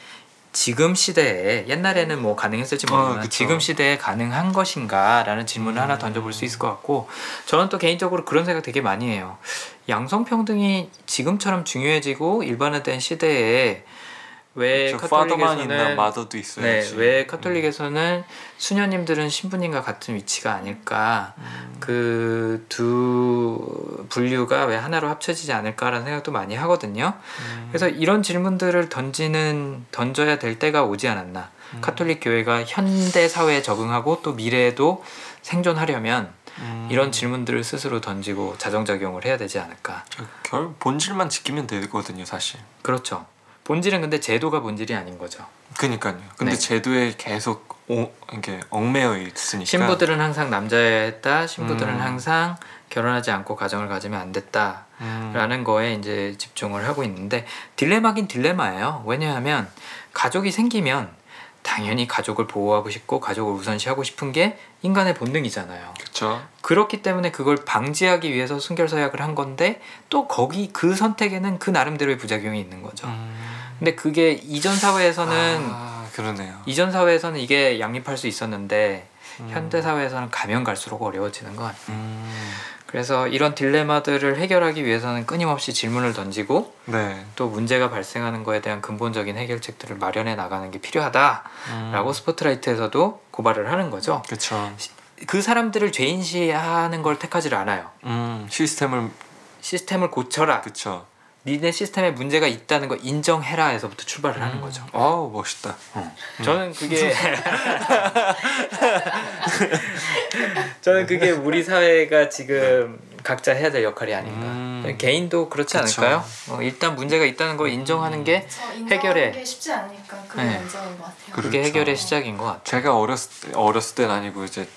S1: 지금 시대에 옛날에는 뭐 가능했을지 모르지만
S2: 어.
S1: 지금 시대에 가능한 것인가라는 질문을 하나
S2: 음.
S1: 던져볼 수 있을 것 같고 저는 또 개인적으로 그런 생각 되게 많이 해요. 양성평등이 지금처럼 중요해지고 일반화된 시대에 왜 카톨릭에서는
S2: 마더도
S1: 네,
S2: 있어야지.
S1: 왜 카톨릭에서는 수녀님들은 신부님과 같은 위치가 아닐까
S2: 음.
S1: 그두 분류가 왜 하나로 합쳐지지 않을까라는 생각도 많이 하거든요.
S2: 음.
S1: 그래서 이런 질문들을 던지는 던져야 될 때가 오지 않았나.
S2: 음.
S1: 카톨릭 교회가 현대 사회에 적응하고 또 미래에도 생존하려면
S2: 음.
S1: 이런 질문들을 스스로 던지고 자정작용을 해야 되지 않을까.
S2: 저결 본질만 지키면 되거든요, 사실.
S1: 그렇죠. 본질은 근데 제도가 본질이 아닌 거죠.
S2: 그니까요. 근데
S1: 네.
S2: 제도에 계속 오, 이렇게 얽매여 있으니까.
S1: 신부들은 항상 남자여야 했다. 신부들은
S2: 음.
S1: 항상 결혼하지 않고 가정을 가지면 안 됐다.
S2: 음.
S1: 라는 거에 이제 집중을 하고 있는데 딜레마긴 딜레마예요. 왜냐하면 가족이 생기면 당연히 가족을 보호하고 싶고 가족을 우선시하고 싶은 게 인간의 본능이잖아요.
S2: 그쵸.
S1: 그렇기 때문에 그걸 방지하기 위해서 순결 서약을 한 건데 또 거기 그 선택에는 그 나름대로의 부작용이 있는 거죠.
S2: 음.
S1: 근데 그게 이전 사회에서는
S2: 아, 그러네요.
S1: 이전 사회에서는 이게 양립할 수 있었는데
S2: 음.
S1: 현대 사회에서는 가면 갈수록 어려워지는 것 같아요.
S2: 음.
S1: 그래서 이런 딜레마들을 해결하기 위해서는 끊임없이 질문을 던지고
S2: 네.
S1: 또 문제가 발생하는 거에 대한 근본적인 해결책들을 마련해 나가는 게 필요하다라고
S2: 음.
S1: 스포트라이트에서도 고발을 하는 거죠.
S2: 그쵸.
S1: 그 사람들을 죄인시하는 걸 택하지를 않아요.
S2: 음, 시스템을
S1: 시스템을 고쳐라.
S2: 그쵸.
S1: 니네 시스템에 문제가 있다는 거 인정해라에서부터 출발을 하는 거죠.
S2: 어우 멋있다.
S1: 저는 그게 저는 그게 우리 사회가 지금 각자 해야 될 역할이 아닌가.
S2: 음.
S1: 개인도 그렇지
S2: 그쵸.
S1: 않을까요? 어, 일단 문제가 있다는 걸 인정하는 게 해결해.
S3: 게 쉽지 않으니까 그게
S1: 네.
S3: 먼저인 것 같아요.
S2: 그렇죠.
S1: 그게 해결의 시작인 것 같아요.
S2: 제가 어렸을 때, 어렸을 때는 아니고 이제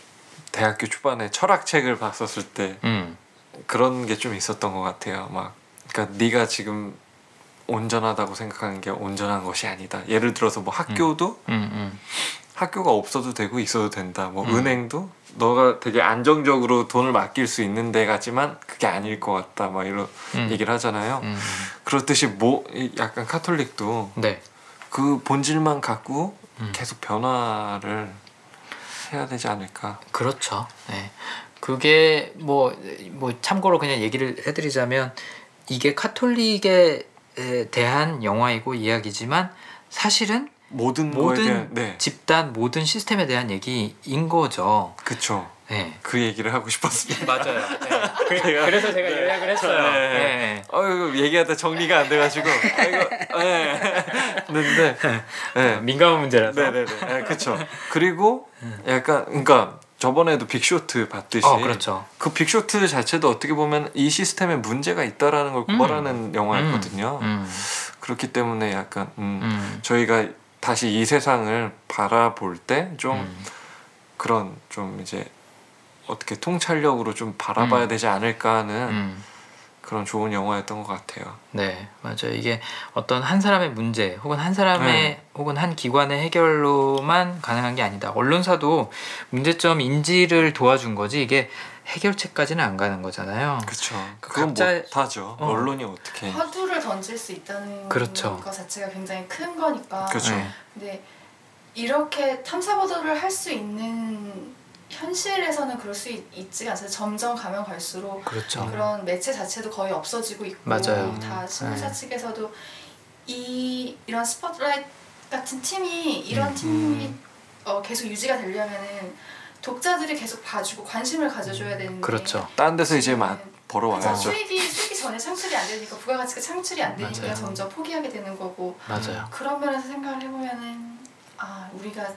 S2: 대학교 초반에 철학 책을 봤었을 때
S1: 음,
S2: 그런 게 좀 있었던 것 같아요. 막 그러니까 네가 지금 온전하다고 생각하는 게 온전한 것이 아니다. 예를 들어서 뭐 학교도
S1: 음, 음,
S2: 학교가 없어도 되고 있어도 된다. 뭐
S1: 음.
S2: 은행도 너가 되게 안정적으로 돈을 맡길 수 있는 데가지만 그게 아닐 것 같다. 막 이런
S1: 음.
S2: 얘기를 하잖아요.
S1: 음.
S2: 그렇듯이 뭐 이- 약간 카톨릭도
S1: 네,
S2: 그 본질만 갖고
S1: 음.
S2: 계속 변화를 해야 되지 않을까.
S1: 그렇죠. 네. 그게 뭐, 뭐 참고로 그냥 얘기를 해드리자면 이게 카톨릭에 에 대한 영화이고 이야기지만 사실은
S2: 모든,
S1: 모든
S2: 대한 네,
S1: 집단 모든 시스템에 대한 얘기인 거죠.
S2: 그쵸.
S1: 네.
S2: 그 얘기를 하고 싶었습니다.
S1: 맞아요. 네. 그래서 제가 요약을 했어요.
S2: 네.
S1: 네.
S2: 어유 얘기하다 정리가 안 돼가지고 아이고 네. 근데 네.
S1: 민감한 문제라서.
S2: 네네네 네, 그쵸 그리고 약간 그러니까 저번에도 빅쇼트 봤듯이
S1: 어, 그렇죠.
S2: 그 빅쇼트 자체도 어떻게 보면 이 시스템에 문제가 있다라는 걸
S1: 음.
S2: 고발하는 영화였거든요
S1: 음,
S2: 그렇기 때문에 약간 음,
S1: 음,
S2: 저희가 다시 이 세상을 바라볼 때좀
S1: 음.
S2: 그런 좀 이제 어떻게 통찰력으로 좀 바라봐야
S1: 음.
S2: 되지 않을까 하는
S1: 음.
S2: 그런 좋은 영화였던 것 같아요.
S1: 네, 맞아요. 이게 어떤 한 사람의 문제 혹은 한 사람의
S2: 네.
S1: 혹은 한 기관의 해결로만 가능한 게 아니다. 언론사도 문제점 인지를 도와준 거지 이게 해결책까지는 안 가는 거잖아요.
S2: 그렇죠.
S1: 그
S2: 그건
S1: 각자-
S2: 못하죠.
S1: 어.
S2: 언론이 어떻게?
S3: 화두를 던질 수 있다는
S1: 그렇죠.
S3: 것 자체가 굉장히 큰 거니까.
S2: 그렇죠.
S1: 네.
S3: 근데 이렇게 탐사 보도를 할 수 있는 현실에서는 그럴 수 있, 있지가 않아요. 점점 가면 갈수록
S1: 그렇죠.
S3: 그런 매체 자체도 거의 없어지고 있고
S1: 맞아요.
S3: 다 신문사
S1: 네.
S3: 측에서도 이 이런 스포트라이트 같은 팀이 이런
S1: 음.
S3: 팀이 어, 계속 유지가 되려면은 독자들이 계속 봐주고 관심을 가져줘야 되는데
S1: 그렇죠.
S2: 딴 데서 이제 막
S3: 그래서
S2: 벌어와야죠.
S3: 수익이 수익이 전에 창출이 안 되니까 부가가치가 창출이 안 되니까
S1: 맞아요.
S3: 점점 포기하게 되는 거고
S1: 맞아요.
S3: 그런 면에서 생각을 해보면은 아 우리가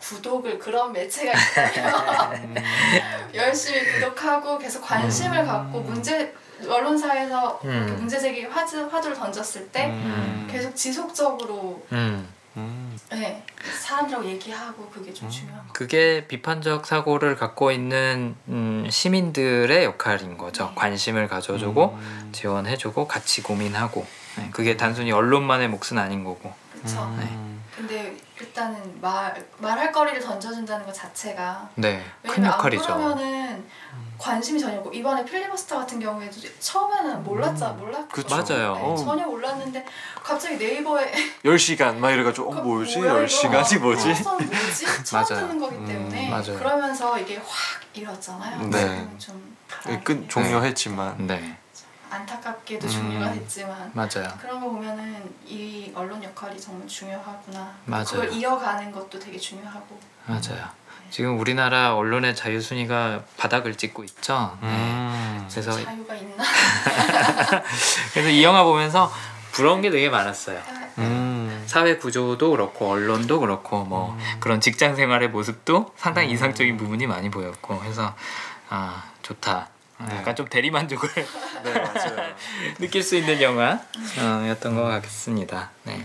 S3: 구독을 그런 매체가 있다면 열심히 구독하고 계속 관심을 갖고 문제 언론사에서
S1: 음.
S3: 문제 제기 화두 화두를 던졌을 때
S2: 음.
S3: 계속 지속적으로
S1: 음.
S2: 음.
S3: 네, 사람들하고 얘기하고 그게 좀
S2: 음.
S3: 중요한 거.
S1: 그게 비판적 사고를 갖고 있는 음, 시민들의 역할인 거죠.
S3: 네.
S1: 관심을 가져주고
S2: 음.
S1: 지원해주고 같이 고민하고. 네, 그게 단순히 언론만의 몫은 아닌 거고.
S3: 그렇죠.
S2: 음.
S3: 일단은 말 말할 거리를 던져준다는 것 자체가
S1: 네, 큰 역할이죠.
S3: 안 그러면은 관심이 전혀 없고 이번에 필리버스터 같은 경우에도 처음에는 몰랐자 몰랐
S2: 그쵸.
S1: 맞아요.
S3: 네,
S2: 어.
S3: 전혀 몰랐는데 갑자기 네이버에
S2: 10시간 막 이래가지고
S3: 어그
S2: 뭐지?
S3: 뭐야,
S2: 10시간이
S3: 이거?
S2: 뭐지?
S3: 어, 뭐지? 처음
S1: 맞아요.
S3: 듣는 거기
S2: 음,
S3: 때문에
S1: 맞아요.
S3: 그러면서 이게 확 잃었잖아요.
S2: 네.
S3: 지금은
S2: 좀끝 종료했지만
S1: 네,
S3: 안타깝게도
S2: 음.
S3: 종료가 됐지만
S1: 맞아요.
S3: 그런 거 보면은 이 언론 역할이 정말 중요하구나.
S1: 맞아요.
S3: 그걸 이어가는 것도 되게 중요하고.
S1: 맞아요. 지금 우리나라 언론의 자유 순위가 바닥을 찍고 있죠. 네.
S2: 음.
S1: 그래서
S3: 자유가 있나?
S1: 그래서 이 영화 보면서 부러운 게 되게 많았어요.
S2: 음.
S1: 사회 구조도 그렇고 언론도 그렇고 뭐 그런 직장 생활의 모습도 상당히
S2: 음.
S1: 이상적인 부분이 많이 보였고 해서 아 좋다. 아,
S2: 네.
S1: 약간 좀 대리만족을
S2: 네.
S1: 느낄 수 있는 영화였던 것 같습니다. 네.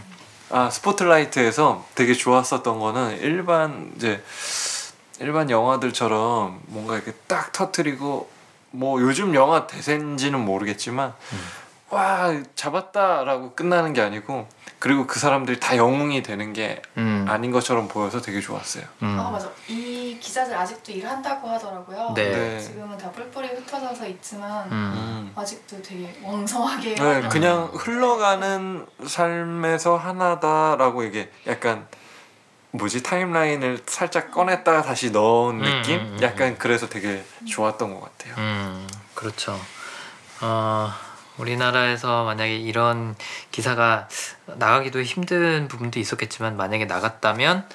S2: 아 스포트라이트에서 되게 좋았었던 거는 일반 이제 일반 영화들처럼 뭔가 이렇게 딱 터트리고 뭐 요즘 영화 대세인지는 모르겠지만
S1: 음.
S2: 와 잡았다라고 끝나는 게 아니고 그리고 그 사람들이 다 영웅이 되는 게
S1: 음.
S2: 아닌 것처럼 보여서 되게 좋았어요.
S1: 음.
S3: 아 맞아. 이 기자들 아직도 일한다고 하더라고요.
S1: 네.
S2: 네.
S3: 지금은 다 뿔뿔이 흩어져서 있지만
S1: 음.
S3: 아직도 되게 왕성하게.
S2: 네, 그냥 흘러가는 삶에서 하나다라고 이게 약간 뭐지 타임라인을 살짝 꺼냈다가 다시 넣은
S1: 음,
S2: 느낌?
S1: 음, 음,
S2: 약간 그래서 되게 좋았던 것 같아요.
S1: 음, 그렇죠. 어, 우리나라에서 만약에 이런 기사가 나가기도 힘든 부분도 있었겠지만 만약에 나갔다면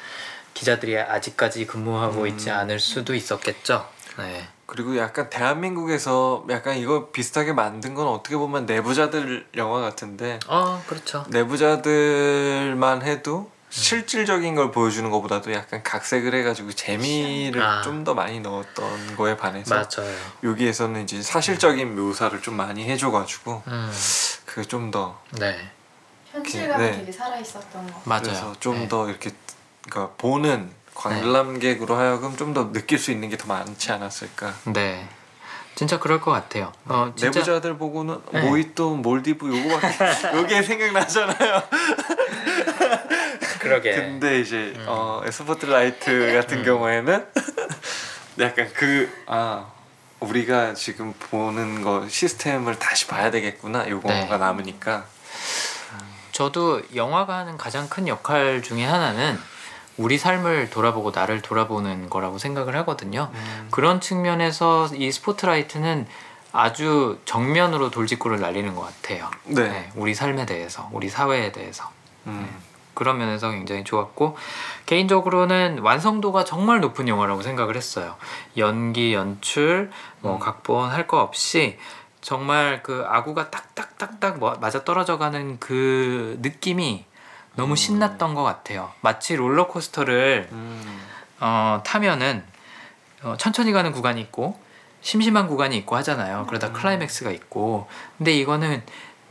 S1: 기자들이 아직까지 근무하고
S2: 음.
S1: 있지 않을 수도 있었겠죠. 네.
S2: 그리고 약간 대한민국에서 약간 이거 비슷하게 만든 건 어떻게 보면 내부자들 영화 같은데
S1: 어 그렇죠.
S2: 내부자들만 해도
S1: 음.
S2: 실질적인 걸 보여주는 것보다도 약간 각색을 해가지고 재미를
S1: 아.
S2: 좀 더 많이 넣었던 거에 반해서
S1: 맞아요.
S2: 여기에서는 이제 사실적인 묘사를 좀 많이 해줘가지고
S1: 음.
S2: 그게 좀더
S1: 네.
S3: 현실감이
S2: 네.
S3: 되게 살아 있었던 거.
S1: 맞아요.
S2: 그래서 좀
S1: 네.
S2: 더 이렇게 그러니까 보는 관람객으로 하여금 좀 더 느낄 수 있는 게 더 많지 않았을까.
S1: 네. 진짜 그럴 것 같아요. 어 진짜
S2: 내부자들 보고는
S1: 네.
S2: 모히또 몰디브 요거밖에 요게 생각나잖아요.
S1: 그러게.
S2: 근데 이제
S1: 음.
S2: 어 스포트라이트 같은
S1: 음.
S2: 경우에는 약간 그 아 우리가 지금 보는 거 시스템을 다시 봐야 되겠구나 요거가
S1: 네.
S2: 남으니까
S1: 저도 영화가 하는 가장 큰 역할 중에 하나는 우리 삶을 돌아보고 나를 돌아보는 거라고 생각을 하거든요.
S2: 음.
S1: 그런 측면에서 이 스포트라이트는 아주 정면으로 돌직구를 날리는 것 같아요.
S2: 네.
S1: 네, 우리 삶에 대해서, 우리 사회에 대해서
S2: 음.
S1: 그런 면에서 굉장히 좋았고 개인적으로는 완성도가 정말 높은 영화라고 생각을 했어요. 연기, 연출, 뭐
S2: 음.
S1: 각본 할 거 없이 정말 그 아구가 딱딱딱딱 뭐- 맞아 떨어져 가는 그 느낌이 너무
S2: 음.
S1: 신났던 것 같아요. 마치 롤러코스터를
S2: 음.
S1: 어, 타면은 어, 천천히 가는 구간이 있고 심심한 구간이 있고 하잖아요. 그러다
S2: 음.
S1: 클라이맥스가 있고 근데 이거는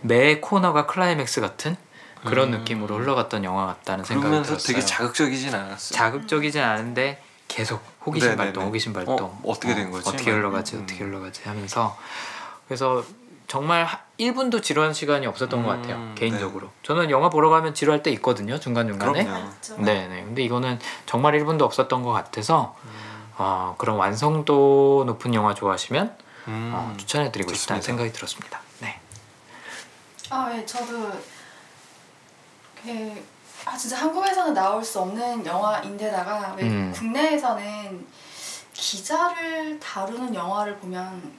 S1: 매 코너가 클라이맥스 같은 그런
S2: 음.
S1: 느낌으로 흘러갔던 영화 같다는 생각이
S2: 그러면서
S1: 들었어요.
S2: 되게 자극적이진 않았어요.
S1: 자극적이진 않은데 계속 호기심
S2: 네네네.
S1: 발동, 호기심 발동.
S2: 어, 어떻게 된 거지?
S1: 어떻게 흘러가지,
S2: 음.
S1: 어떻게 흘러가지 하면서 그래서 정말 하- 1분도 지루한 시간이 없었던 것 같아요.
S2: 음,
S1: 개인적으로. 저는 영화 보러 가면 지루할 때 있거든요. 중간 중간에.
S2: 그럼요.
S3: 맞죠.
S1: 네, 네. 근데 이거는 정말 1분도 없었던 것 같아서
S2: 음.
S1: 어, 그런 완성도 높은 영화 좋아하시면
S2: 음.
S1: 어, 추천해드리고 싶다는
S2: 좋습니다.
S1: 생각이 들었습니다. 네.
S3: 아, 예, 저도 그, 아 진짜 한국에서는 나올 수 없는 영화인데다가 왜
S1: 음.
S3: 국내에서는 기자를 다루는 영화를 보면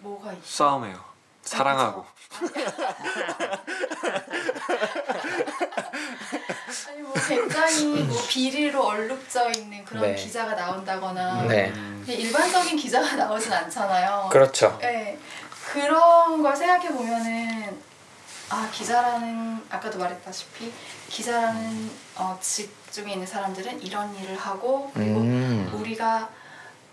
S3: 뭐가 있죠?
S2: 싸움해요. 사랑하고.
S3: 아니 뭐 굉장히 뭐 비리로 얼룩져 있는 그런
S1: 네.
S3: 기자가 나온다거나
S1: 네.
S2: 음.
S3: 그냥 일반적인 기자가 나오진 않잖아요.
S1: 그렇죠.
S3: 네. 그런 걸 생각해 보면은 아 기자라는 아까도 말했다시피 기자라는 어, 직중에 있는 사람들은 이런 일을 하고 그리고
S1: 음.
S3: 우리가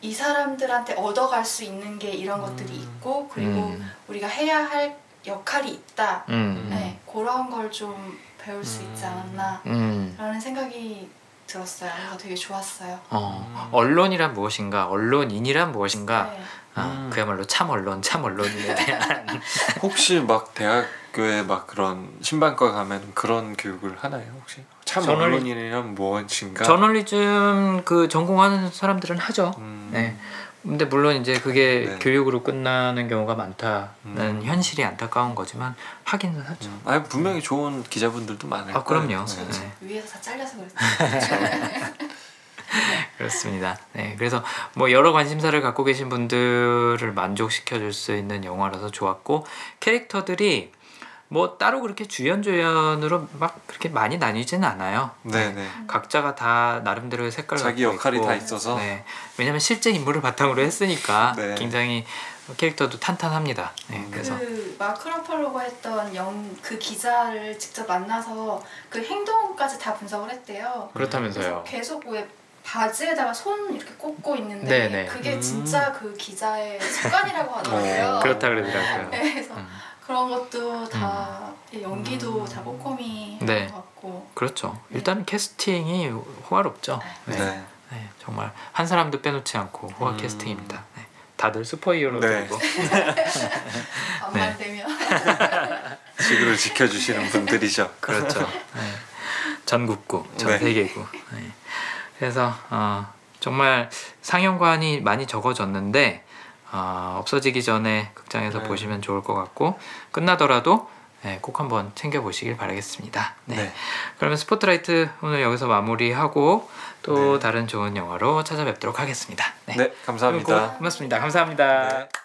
S3: 이 사람들한테 얻어갈 수 있는 게 이런 것들이 있고 그리고
S1: 음.
S3: 우리가 해야 할 역할이 있다.
S1: 음.
S3: 네, 그런 걸 좀 배울 수 있지 않았나
S1: 음.
S3: 라는 생각이 들었어요. 그래서 되게 좋았어요.
S1: 어, 언론이란 무엇인가, 언론인이란 무엇인가,
S3: 네.
S1: 아,
S2: 음.
S1: 그야말로 참 언론, 참 언론인에 대한
S2: 혹시 막 대학 교에 막 그런 신방과 가면 그런 교육을 하나요 혹시? 참
S1: 저널리-
S2: 언론인이란 무엇인가?
S1: 저널리즘 그 전공하는 사람들은 하죠.
S2: 음.
S1: 네. 근데 물론 이제 그게
S2: 네.
S1: 교육으로 끝나는 경우가 많다는
S2: 음.
S1: 현실이 안타까운 거지만 하기는 하죠.
S2: 음. 아니 분명히 좋은 기자분들도 많을
S1: 아 그럼요.
S2: 거예요.
S1: 네.
S3: 위에서 다 잘려서 그랬어요.
S1: 그렇습니다. 네, 그래서 뭐 여러 관심사를 갖고 계신 분들을 만족시켜 줄 수 있는 영화라서 좋았고 캐릭터들이 뭐 따로 그렇게 주연 조연으로 막 그렇게 많이 나뉘지는 않아요.
S2: 네네.
S1: 각자가 다 나름대로의 색깔을
S2: 자기
S1: 갖고
S2: 역할이
S1: 있고,
S2: 다 있어서.
S1: 네, 왜냐하면 실제 인물을 바탕으로 했으니까
S2: 네.
S1: 굉장히 캐릭터도 탄탄합니다. 네,
S2: 음.
S1: 그래서
S3: 그 마크 러팔로가 했던 영 그 기자를 직접 만나서 그 행동까지 다 분석을 했대요.
S1: 그렇다면서요.
S3: 계속 왜 바지에다가 손 이렇게 꽂고 있는데
S1: 네네.
S3: 그게
S2: 음.
S3: 진짜 그 기자의 습관이라고 하더라고요.
S2: 어,
S1: 그렇다 그러더라고요.
S3: 네, 그래서
S1: 음,
S3: 그런 것도 다 연기도
S2: 음.
S3: 다 꼼꼼히
S1: 네.
S3: 한것 같고
S1: 그렇죠. 일단 캐스팅이 호화롭죠.
S2: 네.
S1: 네. 네, 정말 한 사람도 빼놓지 않고 호화
S2: 음.
S1: 캐스팅입니다. 네. 다들 슈퍼히어로
S2: 네.
S1: 들고
S3: 반말 되면
S2: 지구를 지켜주시는 분들이죠.
S1: 그렇죠. 네. 전국구, 전
S2: 네.
S1: 세계구. 네. 그래서 어, 정말 상영관이 많이 적어졌는데 어, 없어지기 전에 극장에서
S2: 네.
S1: 보시면 좋을 것 같고 끝나더라도 네, 꼭 한번 챙겨 보시길 바라겠습니다. 네.
S2: 네.
S1: 그러면 스포트라이트 오늘 여기서 마무리하고 또
S2: 네.
S1: 다른 좋은 영화로 찾아뵙도록 하겠습니다.
S2: 네, 감사합니다.
S1: 고 맙습니다. 감사합니다.
S2: 네.